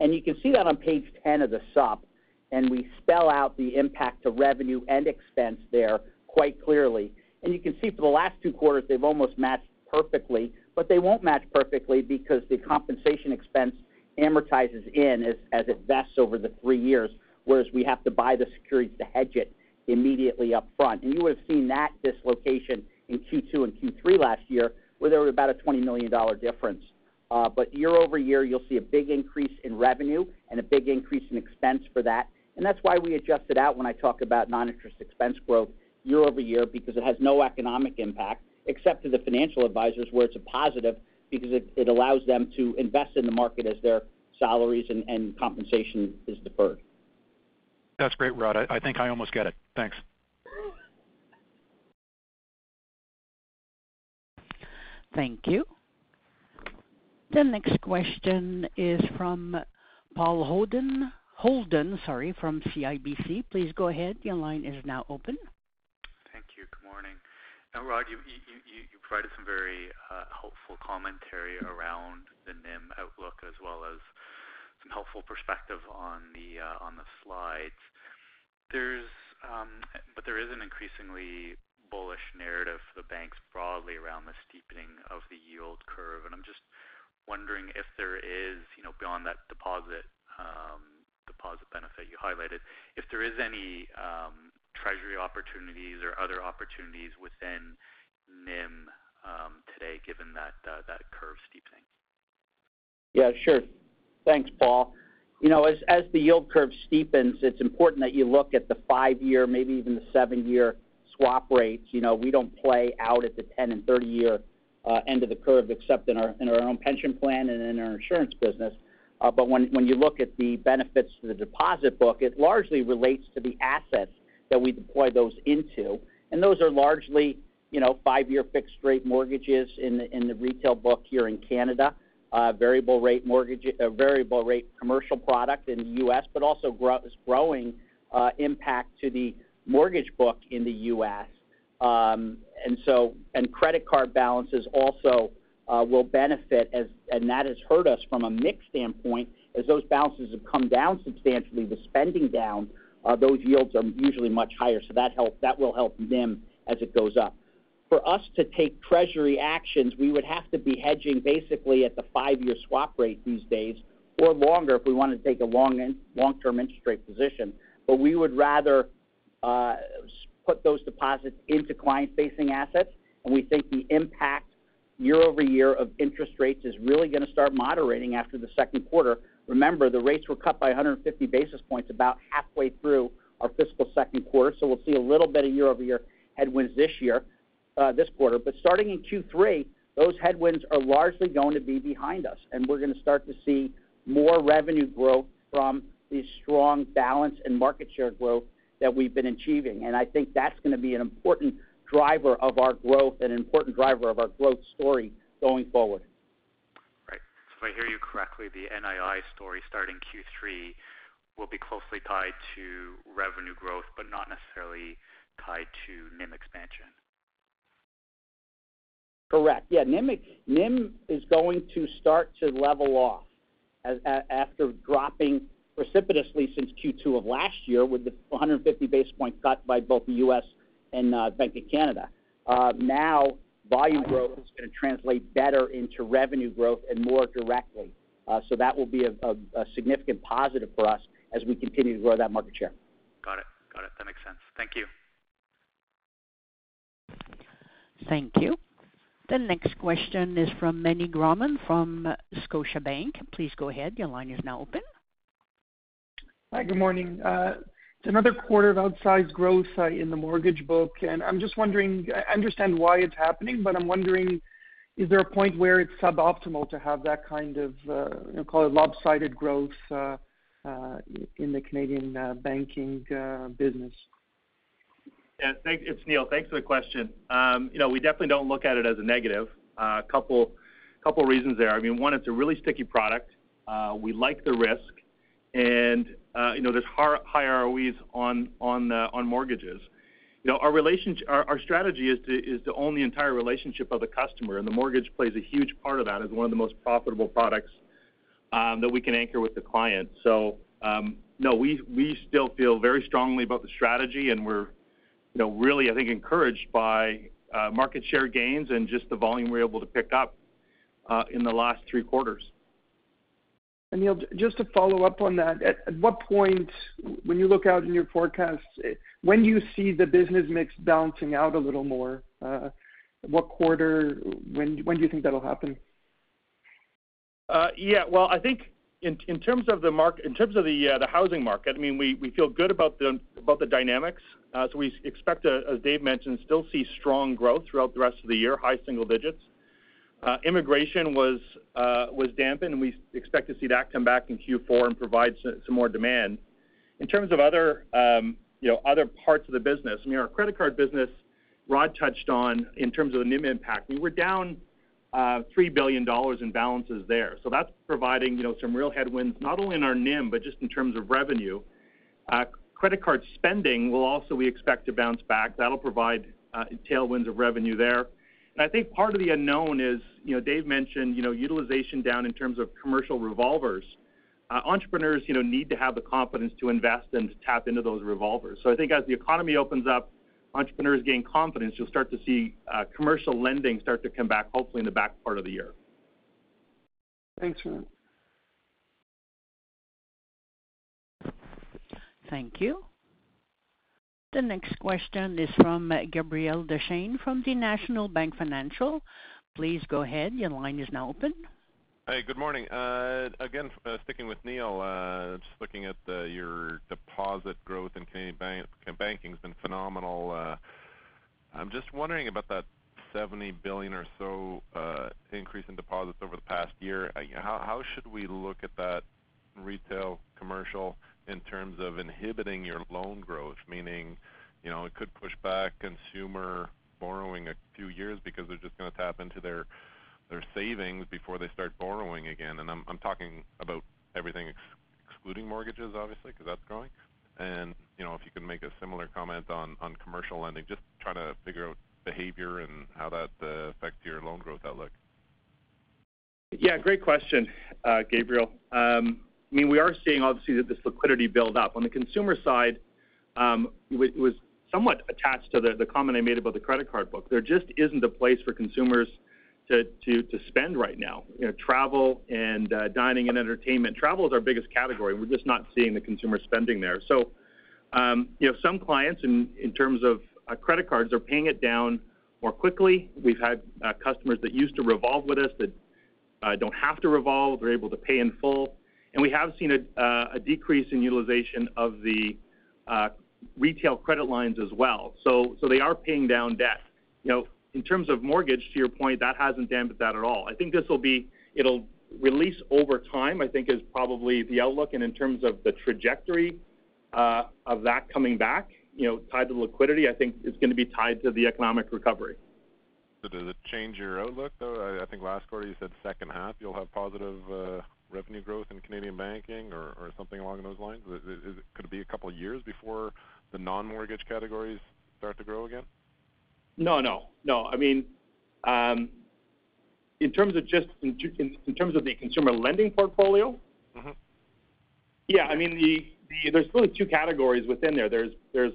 And you can see that on page 10 of the sup, and we spell out the impact to revenue and expense there quite clearly. And You can see for the last two quarters, they've almost matched perfectly, but they won't match perfectly because the compensation expense amortizes in as it vests over the three years, whereas we have to buy the securities to hedge it immediately up front. And You would have seen that dislocation in Q2 and Q3 last year, where there was about a $20 million difference. Uh, but Year-over-year, you'll see a big increase in revenue and a big increase in expense for that. And that's why we adjust it out when I talk about non-interest expense growth year-over-year, because it has no economic impact except to the financial advisors, where it's a positive because it allows them to invest in the market as their salaries and compensation is deferred. That's great, Rod. I think I almost get it. Thanks. Thank you. The next question is from Paul Holden from CIBC. Please go ahead. Your line is now open. Thank you. Good morning. Rod, you provided some very uh, helpful commentary around the NIM outlook as well as some helpful perspective on the uh, slides. There's, um, But there is an increasingly bullish narrative for the banks broadly around the steepening of the yield curve. And I'm just wondering if there is, you know, beyond that deposit um, benefit you highlighted, if there is any um, treasury opportunities or other opportunities within NIM um, today, given that uh, that curve steepening. Yeah, sure. Thanks, Paul. You know, as the yield curve steepens, it's important that you look at the five-year, maybe even the seven-year swap rates. You know, we don't play out at the 10- and 30-year uh, end of the curve except in our own pension plan and in our insurance business. Uh, but when when you look at the benefits to the deposit book, it largely relates to the assets that we deploy those into. And those are largely, you know, five-year fixed rate mortgages in in the retail book here in Canada, uh, variable rate mortgage, uh, variable rate commercial product in the U.S., but also growing impact to the mortgage book in the U.S. Um, and so, and credit card balances also Uh, will benefit as, and that has hurt us from a mix standpoint. As those balances have come down substantially, the spending down, uh, those yields are usually much higher. So that helps that will help NIM as it goes up. For us to take treasury actions, we would have to be hedging basically at the five-year swap rate these days or longer if we want to take a long, long-term interest rate position. But we would rather uh, put those deposits into client-facing assets, and we think the impact year-over-year of interest rates is really gonna start moderating after the second quarter. Remember, the rates were cut by 150 basis points about halfway through our fiscal second quarter. So we'll see a little bit of year-over-year headwinds this year, uh, this quarter. But starting in Q3, those headwinds are largely going to be behind us, and we're gonna start to see more revenue growth from the strong balance and market share growth that we've been achieving. And I think that's gonna be an important driver of our growth and an important driver of our growth story going forward. Right. So if I hear you correctly, the NII story starting Q3 will be closely tied to revenue growth, but not necessarily tied to NIM expansion. Correct. Yeah. NIM is going to start to level off after dropping precipitously since Q2 of last year with the 150 basis point cut by both the U.S. and uh, Bank of Canada. Uh, now volume growth is gonna translate better into revenue growth and more directly. Uh, so that will be a significant positive for us as we continue to grow that market share. Got it. Got it. That makes sense. Thank you. Thank you. The next question is from Meny Grauman from Scotiabank. Please go ahead. Your line is now open. Hi, good morning. Uh, It's another quarter of outsized growth uh, in the mortgage book, and I'm just wondering. I understand why it's happening, but I'm wondering, is there a point where it's suboptimal to have that kind of, uh, you know, call it lopsided growth uh, in the Canadian banking business? Yeah. Thanks. It's Neil. Thanks for the question. Um, you know, we definitely don't look at it as a negative. A couple couple reasons there. I mean, one, it's a really sticky product. We like the risk and, Uh, you know, there's high ROEs on uh, on mortgages. You know, our strategy is to is to own the entire relationship of the customer, and the mortgage plays a huge part of that as one of the most profitable products um, that we can anchor with the client. So um no, we we still feel very strongly about the strategy, and we're, you know, really, I think, encouraged by uh, market share gains and just the volume we're able to pick up in the last three quarters. Neil, just to follow up on that, at what point when you look out in your forecasts, when do you see the business mix balancing out a little more? What quarter? When when do you think that'll happen? Yeah. Well, I think in in terms of the market in terms of the uh the housing market, I mean, we feel good about the about the dynamics. Uh so we expect, as Dave mentioned, still see strong growth throughout the rest of the year, high single digits. Uh, immigration was uh was dampened, and we expect to see that come back in Q4 and provide some more demand. In terms of other, um, you know, other parts of the business, I mean, our credit card business, Rod touched on in terms of the NIM impact. We were down uh, 3 billion dollars in balances there. So that's providing, you know, some real headwinds, not only in our NIM, but just in terms of revenue. Uh, credit card spending will also, we expect, to bounce back. That'll provide tailwinds of revenue there. I think part of the unknown is, you know, Dave mentioned, you know, utilization down in terms of commercial revolvers. Uh, entrepreneurs, you know, need to have the confidence to invest and to tap into those revolvers. So I think as the economy opens up, entrepreneurs gain confidence, you'll start to see uh, commercial lending start to come back, hopefully in the back part of the year. Thanks for that. Thank you. The next question is from Gabriel Dechaine from the National Bank Financial. Please go ahead. Your line is now open. Hi, good morning. Uh, again, uh, sticking with Neil, uh, just looking at your deposit growth in Canadian banking has been phenomenal. I'm just wondering about that 70 billion or so increase in deposits over the past year. How should we look at that retail commercial in terms of inhibiting your loan growth? Meaning, you know, it could push back consumer borrowing a few years because they're just gonna tap into their savings before they start borrowing again. And I'm talking about everything excluding mortgages, obviously, because that's growing. And, you know, if you can make a similar comment on commercial lending, just trying to figure out behavior and how that uh, affects your loan growth outlook. Yeah, great question, uh, Gabriel. Um, I mean, we are seeing obviously that this liquidity build up. On the consumer side, um, it was somewhat attached to the comment I made about the credit card book. There just isn't a place for consumers to spend right now. You know, travel and uh, dining and entertainment. Travel is our biggest category. We're just not seeing the consumer spending there. So um you know, some clients in terms of uh, credit cards are paying it down more quickly. We've had uh, customers that used to revolve with us that don't have to revolve. They're able to pay in full. We have seen uh, a decrease in utilization of the uh, retail credit lines as well. They are paying down debt. You know, in terms of mortgage, to your point, that hasn't dampened that at all. I think this will be it'll release over time, I think is probably the outlook. And in terms of the trajectory uh, of that coming back, you know, tied to liquidity, I think it's gonna be tied to the economic recovery. Does it change your outlook, though? I think last quarter you said second half you'll have positive revenue growth in Canadian banking or something along those lines. Could it be a couple of years before the non-mortgage categories start to grow again? No, no. No. I mean, in terms of just in in terms of the consumer lending portfolio. Mm-hmm. Yeah, I mean, there's really two categories within there. There's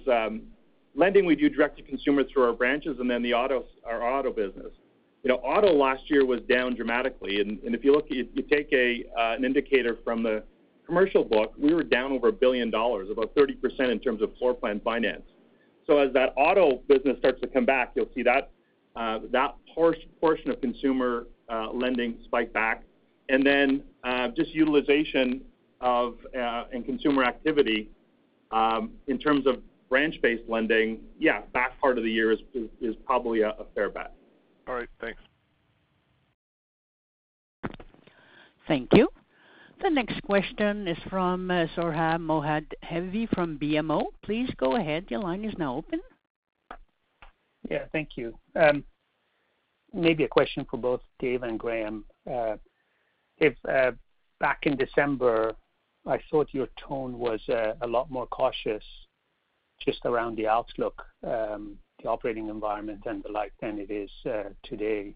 lending we do direct to consumers through our branches and then our auto business. You know, auto last year was down dramatically. And if you look, you take uh, an indicator from the commercial book, we were down over a 1 billion dollars, about 30% in terms of floor plan finance. So as that auto business starts to come back, you'll see that uh that portion of consumer uh, lending spike back. And then, uh, just utilization of and consumer activity um, in terms of branch-based lending, yeah, back part of the year is probably a fair bet. All right. Thanks. Thank you. The next question is from uh, Sohrab Movahedi from BMO. Please go ahead. Your line is now open. Yeah, thank you. Um, maybe a question for both Dave and Graeme. Uh, if uh, back in December, I thought your tone was a lot more cautious just around the outlook, um, the operating environment and the like than it is uh, today.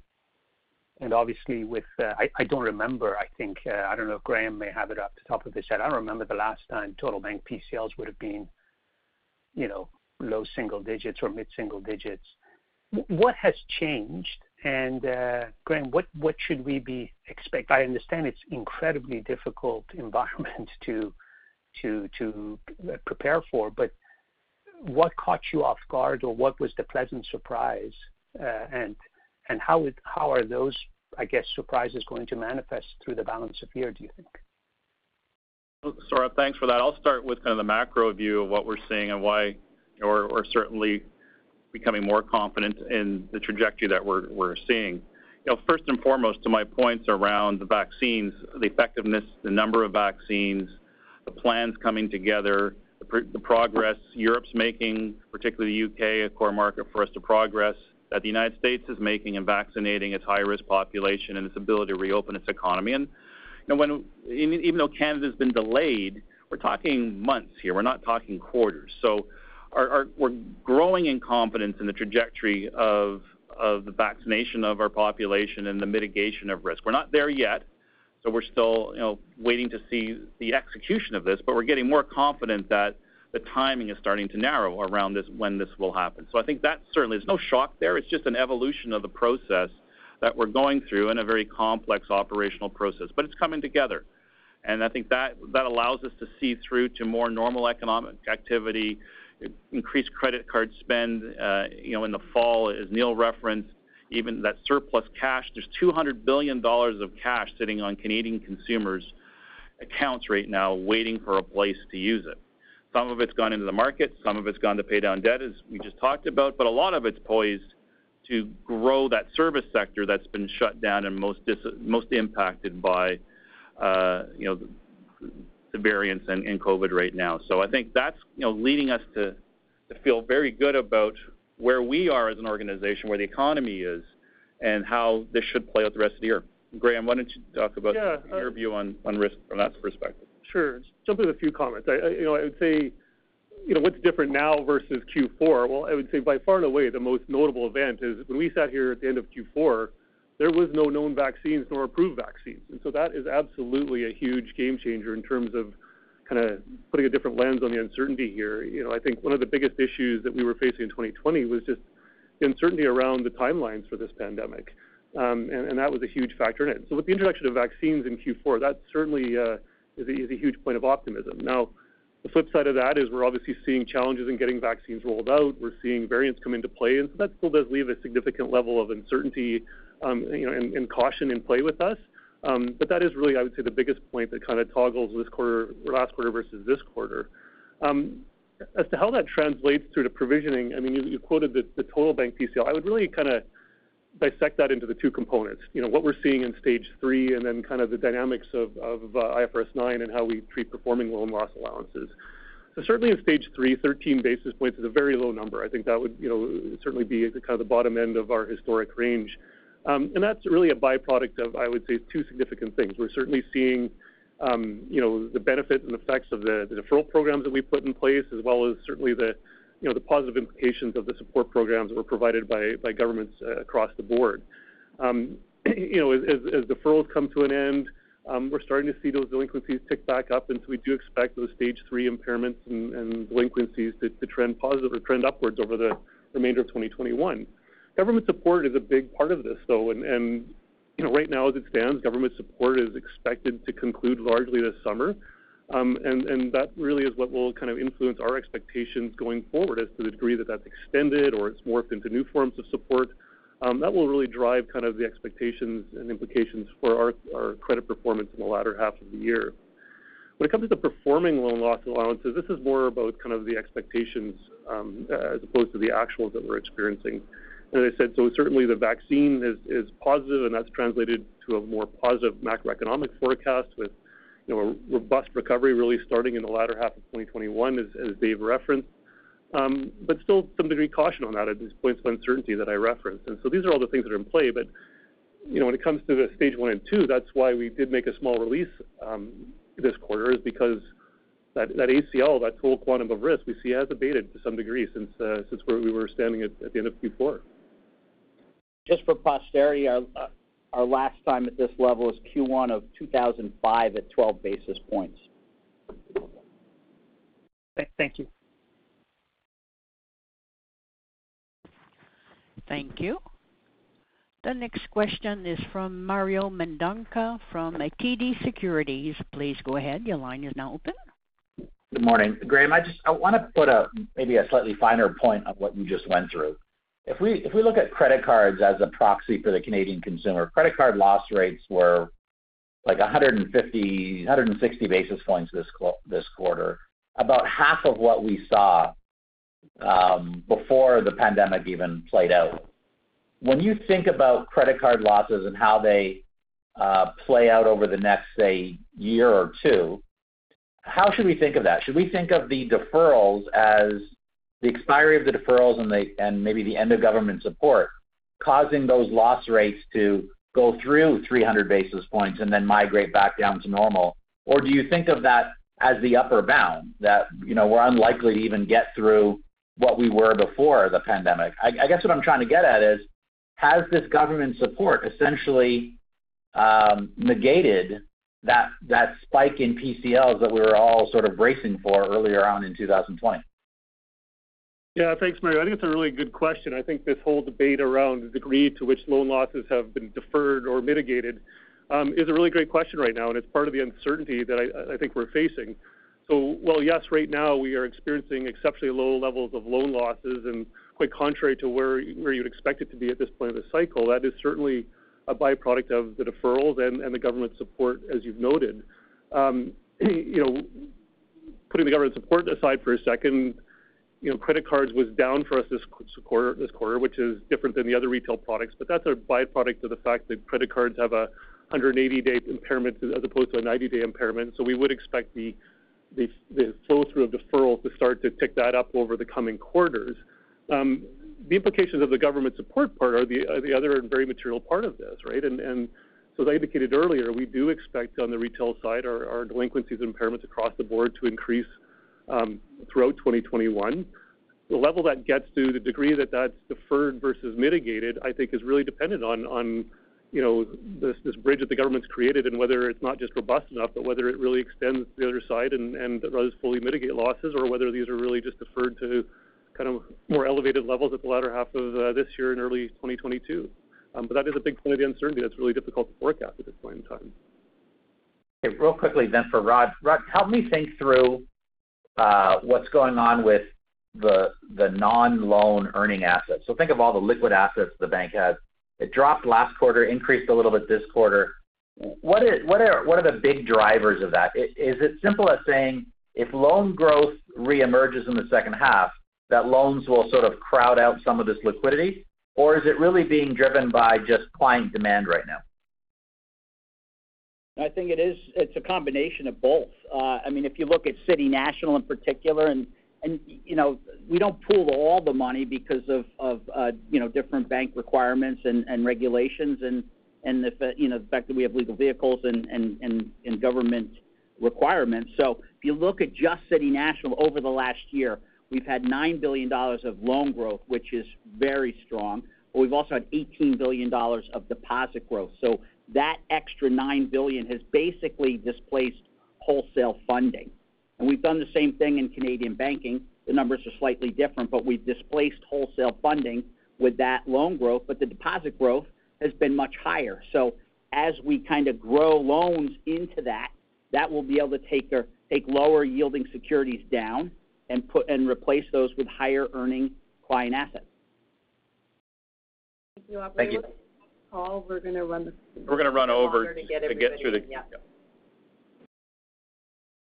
And obviously with, uh, I don't remember, I think, uh, I don't know if Graeme may have it off the top of his head. I don't remember the last time total bank PCLs would have been, you know, low single digits or mid-single digits. What has changed? Graeme, what what should we be expect? I understand it's incredibly difficult environment to prepare for, but what caught you off guard or what was the pleasant surprise? Uh, and how are those, I guess, surprises going to manifest through the balance of year, do you think? Sohrab, thanks for that. I'll start with kind of the macro view of what we're seeing and why we're certainly becoming more confident in the trajectory that we're seeing. You know, first and foremost, to my points around the vaccines, the effectiveness, the number of vaccines, the plans coming together, the progress Europe's making, particularly the U.K., a core market for us to progress, that the United States is making in vaccinating its high-risk population and its ability to reopen its economy. And you know, even though Canada's been delayed, we're talking months here. We're not talking quarters. So we're growing in confidence in the trajectory of the vaccination of our population and the mitigation of risk. We're not there yet, we're still, you know, waiting to see the execution of this, but we're getting more confident that the timing is starting to narrow around this, when this will happen. So I think that certainly there's no shock there. It's just an evolution of the process that we're going through in a very complex operational process, but it's coming together. And I think that allows us to see through to more normal economic activity, increased credit card spend, uh, you know, in the fall, as Neil referenced, even that surplus cash. There's 200 billion dollars of cash sitting on Canadian consumers' accounts right now waiting for a place to use it. Some of it's gone into the market, some of it's gone to pay down debt, as we just talked about, but a lot of it's poised to grow that service sector that's been shut down and most impacted by, uh, you know, the variants in COVID right now. So I think that's, you know, leading us to feel very good about where we are as an organization, where the economy is, and how this should play out the rest of the year. Graeme, why don't you talk about Yeah. Uh, your view on on risk from that perspective? Sure. Jump in with a few comments. I You know, I would say, you know, what's different now versus Q4? Well, I would say by far and away, the most notable event is when we sat here at the end of Q4, there was no known vaccines nor approved vaccines. And so that is absolutely a huge game changer in terms of kinda putting a different lens on the uncertainty here. You know, I think one of the biggest issues that we were facing in 2020 was just uncertainty around the timelines for this pandemic. Um, and that was a huge factor in it. So with the introduction of vaccines in Q4, that certainly uh, is a huge point of optimism. Now, the flip side of that is we're obviously seeing challenges in getting vaccines rolled out. We're seeing variants come into play, and so that still does leave a significant level of uncertainty, um, you know, and caution in play with us. Um, that is really, I would say, the biggest point that kind of toggles this quarter last quarter versus this quarter. Um, as to how that translates through to provisioning, I mean, you quoted the total bank PCL. I would really kinda dissect that into the two components. You know, what we're seeing in Stage 3 and then kind of the dynamics of uh, IFRS 9 and how we treat performing loan loss allowances. So certainly in Stage 3, 13 basis points is a very low number. I think that would, you know, certainly be kind of the bottom end of our historic range. Um, and that's really a byproduct of, I would say, two significant things. We're certainly seeing, um, you know, the benefits and effects of the deferral programs that we've put in place, as well as certainly the, you know, the positive implications of the support programs that were provided by governments uh, across the board. Um, you know, as deferrals come to an end, we're starting to see those delinquencies tick back up, and so we do expect those Stage 3 impairments and delinquencies to trend positive or trend upwards over the remainder of 2021. Government support is a big part of this, though. And you know, right now as it stands, government support is expected to conclude largely this summer. Um, and that really is what will kind of influence our expectations going forward as to the degree that that's extended or it's morphed into new forms of support. That will really drive kind of the expectations and implications for our credit performance in the latter half of the year. When it comes to performing loan loss allowances, this is more about kind of the expectations, as opposed to the actuals that we're experiencing. As I said, so certainly the vaccine is positive, and that's translated to a more positive macroeconomic forecast with, you know, a robust recovery really starting in the latter half of 2021, as Dave referenced. Um, but still some degree of caution on that at these points of uncertainty that I referenced. And so these are all the things that are in play. But you know, when it comes to the Stage 1 and 2, that's why we did make a small release um, this quarter, is because that ACL, that total quantum of risk we see has abated to some degree since uh, where we were standing at the end of Q4. Just for posterity, our last time at this level is Q1 of 2005 at 12 basis points. Thank you. Thank you. The next question is from Mario Mendonca from TD Securities. Please go ahead. Your line is now open. Good morning. Graeme, I just I wanna put maybe a slightly finer point on what you just went through. If we if we look at credit cards as a proxy for the Canadian consumer, credit card loss rates were like 150-160 basis points this quarter, about half of what we saw um, before the pandemic even played out. When you think about credit card losses and how they uh, play out over the next, say, year or two, how should we think of that? Should we think of the deferrals as the expiry of the deferrals and maybe the end of government support causing those loss rates to go through 300 basis points and then migrate back down to normal? Or do you think of that as the upper bound, that, you know, we're unlikely to even get through what we were before the pandemic? I guess what I'm trying to get at is, has this government support essentially um, negated that spike in PCLs that we were all sort of bracing for earlier on in 2020? Yeah. Thanks, Mario. I think it's a really good question. I think this whole debate around the degree to which loan losses have been deferred or mitigated um, is a really great question right now, and it's part of the uncertainty that I think we're facing. So well, yes, right now we are experiencing exceptionally low levels of loan losses and quite contrary to where where you'd expect it to be at this point of the cycle, that is certainly a byproduct of the deferrals and the government support, as you've noted. Um, you know, putting the government support aside for a second, you know, credit cards was down for us this quarter, which is different than the other retail products. But that's a byproduct of the fact that credit cards have a 180-day impairment as opposed to a 90-day impairment. So we would expect the the flow-through of deferrals to start to tick that up over the coming quarters. Um, the implications of the government support part are the other and very material part of this, right? And and so as I indicated earlier, we do expect on the retail side our delinquencies and impairments across the board to increase Um, throughout 2021. The level that gets to, the degree that that's deferred versus mitigated, I think is really dependent on you know, this bridge that the government's created and whether it's not just robust enough, but whether it really extends to the other side and does fully mitigate losses or whether these are really just deferred to kind of more elevated levels at the latter half of uh, this year and early 2022. Um, but That is a big point of the uncertainty that's really difficult to forecast at this point in time. Okay. Real quickly then for Rod. Rod, help me think through Uh, what's going on with the the non-loan earning assets. So think of all the liquid assets the bank has. It dropped last quarter, increased a little bit this quarter. What what are what are the big drivers of that? Is it simple as saying if loan growth reemerges in the second half, that loans will sort of crowd out some of this liquidity? Or is it really being driven by just client demand right now? I think it is. It's a combination of both. Uh, I mean, if you look at City National in particular, and and you know, we don't pool all the money because of of uh, you know, different bank requirements and and regulations and and the fact that we have legal vehicles and and and government requirements. So if you look at just City National over the last year, we've had $9 billion of loan growth, which is very strong. But we've also had $18 billion of deposit growth. That extra 9 billion has basically displaced wholesale funding. And we've done the same thing in Canadian banking. The numbers are slightly different, but we've displaced wholesale funding with that loan growth, but the deposit growth has been much higher. So as we kind of grow loans into that that will be able to take lower yielding securities down and replace those with higher earning client assets. Thank you. operator. Thank you. Paul, we're gonna run We're gonna run over to get to get through the. Yeah.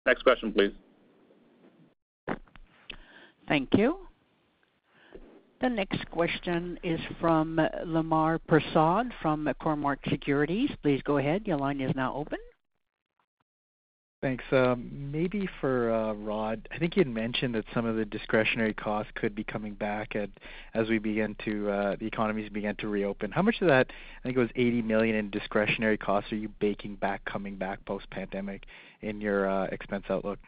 Next question, please. Thank you. The next question is from Lemar Persaud from Cormark Securities. Please go ahead. Your line is now open. Thanks. Um, maybe for uh, Rod. I think you'd mentioned that some of the discretionary costs could be coming back as we begin to uh the economies begin to reopen. How much of that, I think it was 80 million in discretionary costs, are you baking back coming back post-pandemic in your uh, expense outlook?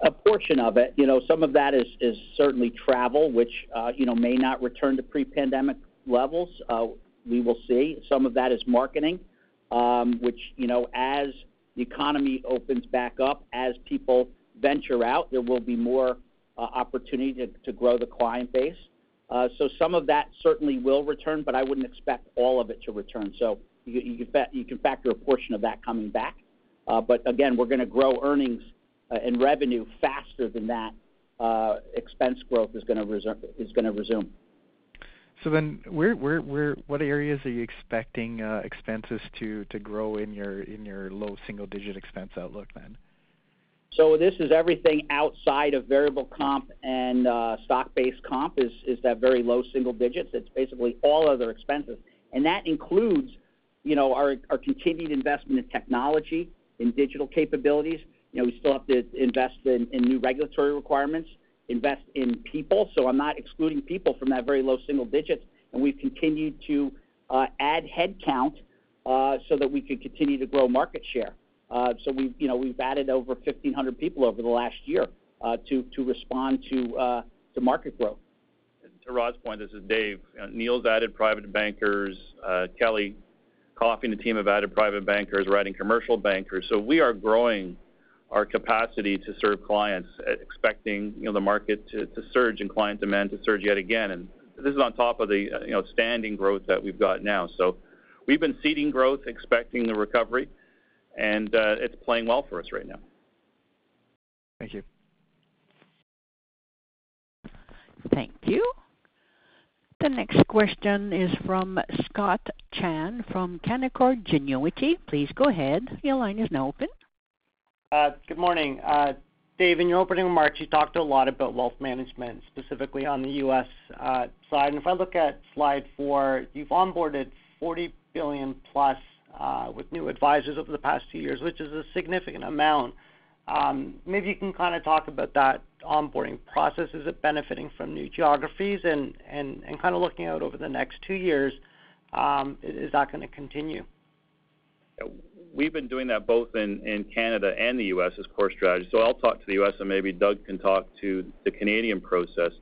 A portion of it. You know, some of that is certainly travel, which uh, you know, may not return to pre-pandemic levels. We will see. Some of that is marketing, um, which you know, as the economy opens back up, as people venture out, there will be more uh, opportunity to grow the client base. Uh, so some of that certainly will return, but I wouldn't expect all of it to return. So you you, can factor a portion of that coming back. Uh, but again, we're gonna grow earnings and revenue faster than that expense growth is gonna resume. So, then what areas are you expecting uh, expenses to to grow in your in your low single digit expense outlook then? So this is everything outside of variable comp and uh, stock-based comp is is that very low single digits. It's basically all other expenses. And that includes, you know, our our continued investment in technology, in digital capabilities. You know, we still have to invest in in new regulatory requirements, invest in people. So I'm not excluding people from that very low single digits, and we've continued to uh, add headcount uh, so that we could continue to grow market share. Uh, so we've, you know, we've added over 1,500 people over the last year to respond to market growth. To Rod's point, this is Dave. Neil's added private bankers. Kelly Coffey and the team have added private bankers. We're adding commercial bankers. So we are growing our capacity to serve clients, expecting, you know, the market to surge and client demand to surge yet again. And this is on top of the, you know, standing growth that we've got now. So we've been seeding growth, expecting the recovery, and uh, it's playing well for us right now. Thank you. Thank you. The next question is from Scott Chan from Canaccord Genuity. Please go ahead. Your line is now open. Uh, good morning. Uh, Dave, in your opening remarks, you talked a lot about wealth management, specifically on the U.S. Uh, side. And if I look at slide four, you've onboarded 40 billion plus with new advisors over the past two years, which is a significant amount. Um, maybe you can kind of talk about that onboarding process. Is it benefiting from new geographies? And and kind of looking out over the next two years, um, is that gonna continue? We've been doing that both in Canada and the U.S. as core strategy. So I'll talk to the U.S., and maybe Doug can talk to the Canadian process.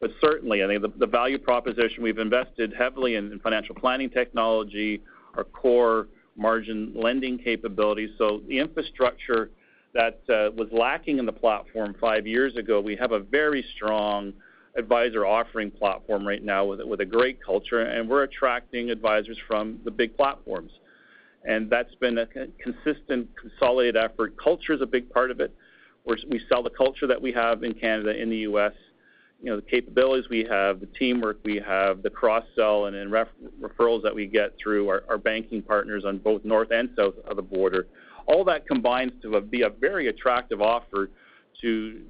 But certainly, I think the value proposition, we've invested heavily in financial planning technology, our core margin lending capabilities. So the infrastructure that uh, was lacking in the platform five years ago, we have a very strong advisor offering platform right now with a great culture, and we're attracting advisors from the big platforms. And that's been a consistent, consolidated effort. Culture is a big part of it. We sell the culture that we have in Canada, in the U.S., you know, the capabilities we have, the teamwork we have, the cross-sell and referrals that we get through our banking partners on both north and south of the border. All that combines to be a very attractive offer to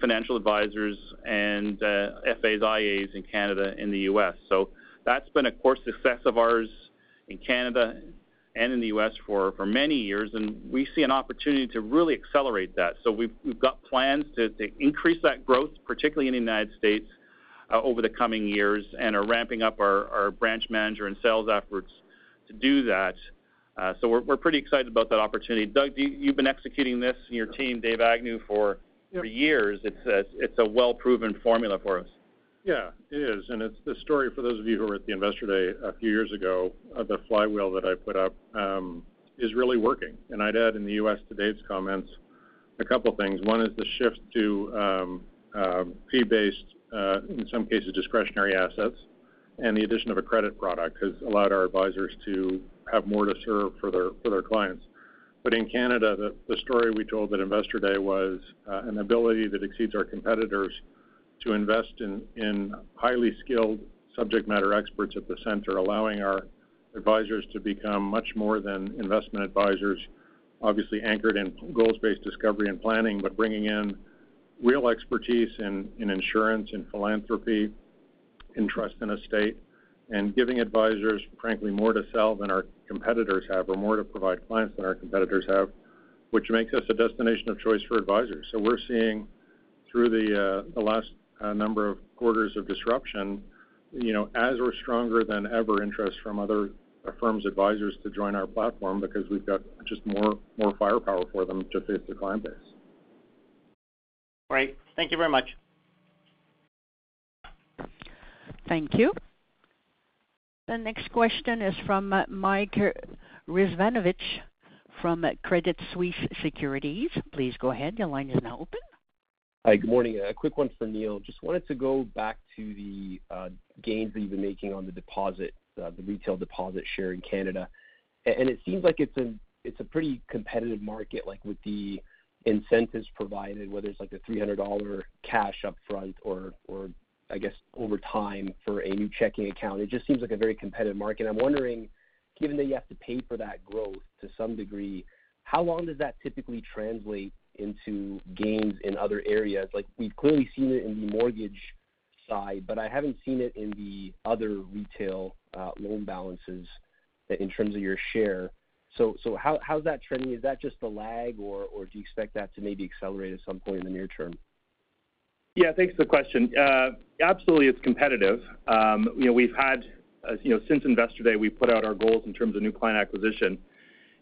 financial advisors and uh, FAs, IAs in Canada and the U.S. So that's been a core success of ours in Canada and in the U.S. for many years, and we see an opportunity to really accelerate that. So we've got plans to increase that growth, particularly in the United States, over the coming years, and are ramping up our branch manager and sales efforts to do that. Uh so we're pretty excited about that opportunity. Doug, you've been executing this and your team, Dave Agnew, for years. It's a well-proven formula for us. Yeah, it is. And it's the story for those of you who were at the Investor Day a few years ago, the flywheel that I put up, um, is really working. And I'd add in the U.S. to Dave's comments, a couple things. One is the shift to um, uh, fee-based, uh, in some cases, discretionary assets, and the addition of a credit product has allowed our advisors to have more to serve for their clients. But in Canada, the story we told at Investor Day was uh, an ability that exceeds our competitors to invest in highly skilled subject matter experts at the center, allowing our advisors to become much more than investment advisors, obviously anchored in goals-based discovery and planning, but bringing in real expertise in insurance, in philanthropy, in trust and estate, and giving advisors, frankly, more to sell than our competitors have or more to provide clients than our competitors have, which makes us a destination of choice for advisors. So we're seeing through the uh, last number of quarters of disruption, you know, as we're stronger than ever interest from other firms' advisors to join our platform because we've got just more firepower for them to face the client base. Great. Thank you very much. Thank you. The next question is from Mike Rizvanovic from Credit Suisse Securities. Please go ahead. Your line is now open. Hi, good morning. A quick one for Neil. Just wanted to go back to the uh, gains that you've been making on the deposit, uh, the retail deposit share in Canada. And it seems like it's a pretty competitive market, like with the incentives provided, whether it's like the 300 dollar cash up front or I guess over time for a new checking account. It just seems like a very competitive market. I'm wondering, given that you have to pay for that growth to some degree, how long does that typically translate into gains in other areas? Like, we've clearly seen it in the mortgage side, but I haven't seen it in the other retail uh, loan balances in terms of your share. So how's that trending? Is that just a lag, or do you expect that to maybe accelerate at some point in the near term? Yeah, thanks for the question. Uh, absolutely, it's competitive. Um, you know, we've had, uh, you know, since Investor Day, we've put out our goals in terms of new client acquisition.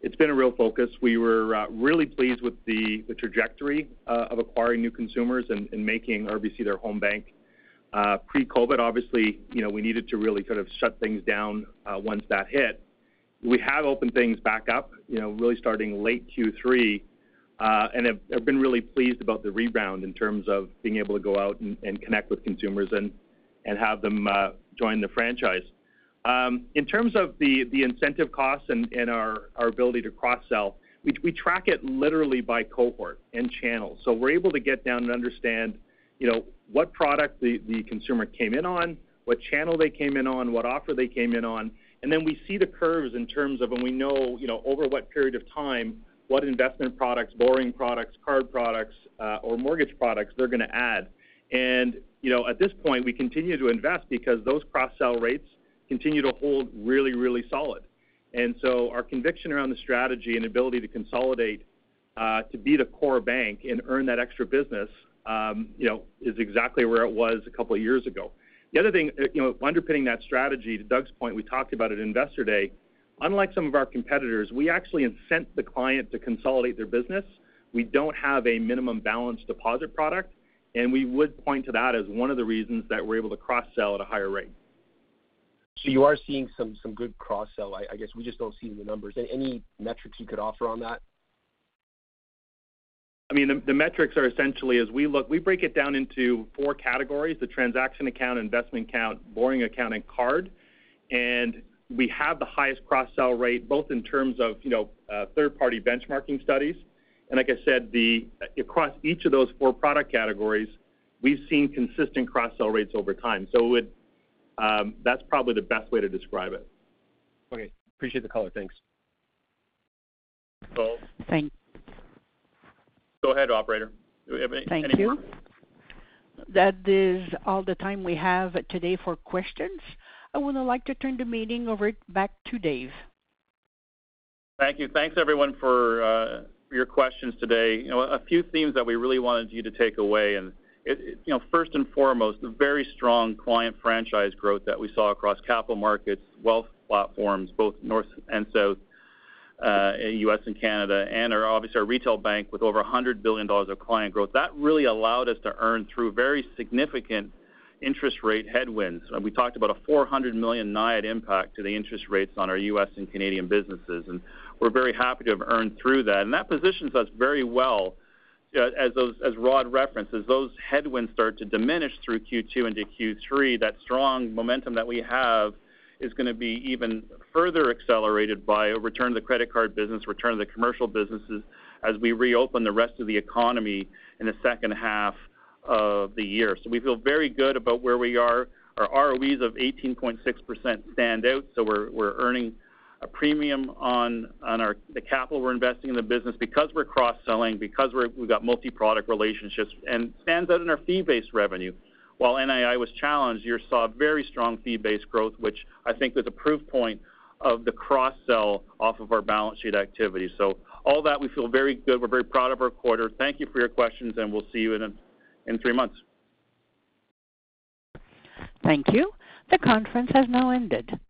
It's been a real focus. We were uh, really pleased with the trajectory uh, of acquiring new consumers and making RBC their home bank. Uh, Pre-COVID, obviously, you know, we needed to really kind of shut things down once that hit. We have opened things back up, you know, really starting late Q3, and have been really pleased about the rebound in terms of being able to go out and connect with consumers and have them join the franchise. Um, in terms of the incentive costs and our ability to cross-sell, we track it literally by cohort and channel. So we're able to get down and understand, you know, what product the consumer came in on, what channel they came in on, what offer they came in on, and then we see the curves in terms of, and we know, you know, over what period of time, what investment products, borrowing products, card products, uh, or mortgage products they're gonna add. And you know, at this point, we continue to invest because those cross-sell rates continue to hold really, really solid. And so our conviction around the strategy and ability to consolidate uh, to be the core bank and earn that extra business, um, you know, is exactly where it was a couple of years ago. The other thing, uh, you know, underpinning that strategy, to Doug's point, we talked about at Investor Day, unlike some of our competitors, we actually incent the client to consolidate their business. We don't have a minimum balance deposit product, and we would point to that as one of the reasons that we're able to cross-sell at a higher rate. So you are seeing some good cross-sell. I guess we just don't see the numbers. Any metrics you could offer on that? I mean, the metrics are essentially as we look, we break it down into four categories, the transaction account, investment account, borrowing account, and card. And we have the highest cross-sell rate, both in terms of, you know, uh, third-party benchmarking studies. And like I said, the across each of those four product categories, we've seen consistent cross-sell rates over time. Um, that's probably the best way to describe it. Okay. Appreciate the color. Thanks. So- Thank- Go ahead, operator. Do we have any more? Thank you. That is all the time we have today for questions. I would like to turn the meeting over back to Dave. Thank you. Thanks, everyone, for uh, your questions today. You know, a few themes that we really wanted you to take away, and you know, first and foremost, the very strong client franchise growth that we saw across capital markets, wealth platforms, both north and south, uh, U.S. and Canada, and our, obviously our retail bank with over 100 billion dollars of client growth. That really allowed us to earn through very significant interest rate headwinds. We talked about a 400 million NIAT impact to the interest rates on our U.S. and Canadian businesses, and we're very happy to have earned through that. And That positions us very well, Uh, as Rod referenced, as those headwinds start to diminish through Q2 into Q3, that strong momentum that we have is gonna be even further accelerated by a return to the credit card business, return to the commercial businesses as we reopen the rest of the economy in the second half of the year. So we feel very good about where we are. Our ROEs of 18.6% stand out, so we're earning a premium on the capital we're investing in the business because we're cross-selling, because we've got multi-product relationships, and stands out in our fee-based revenue. While NII was challenged, you saw very strong fee-based growth, which I think was a proof point of the cross-sell off of our balance sheet activity. So all that, we feel very good. We're very proud of our quarter. Thank you for your questions, and we'll see you in three months. Thank you. The conference has now ended.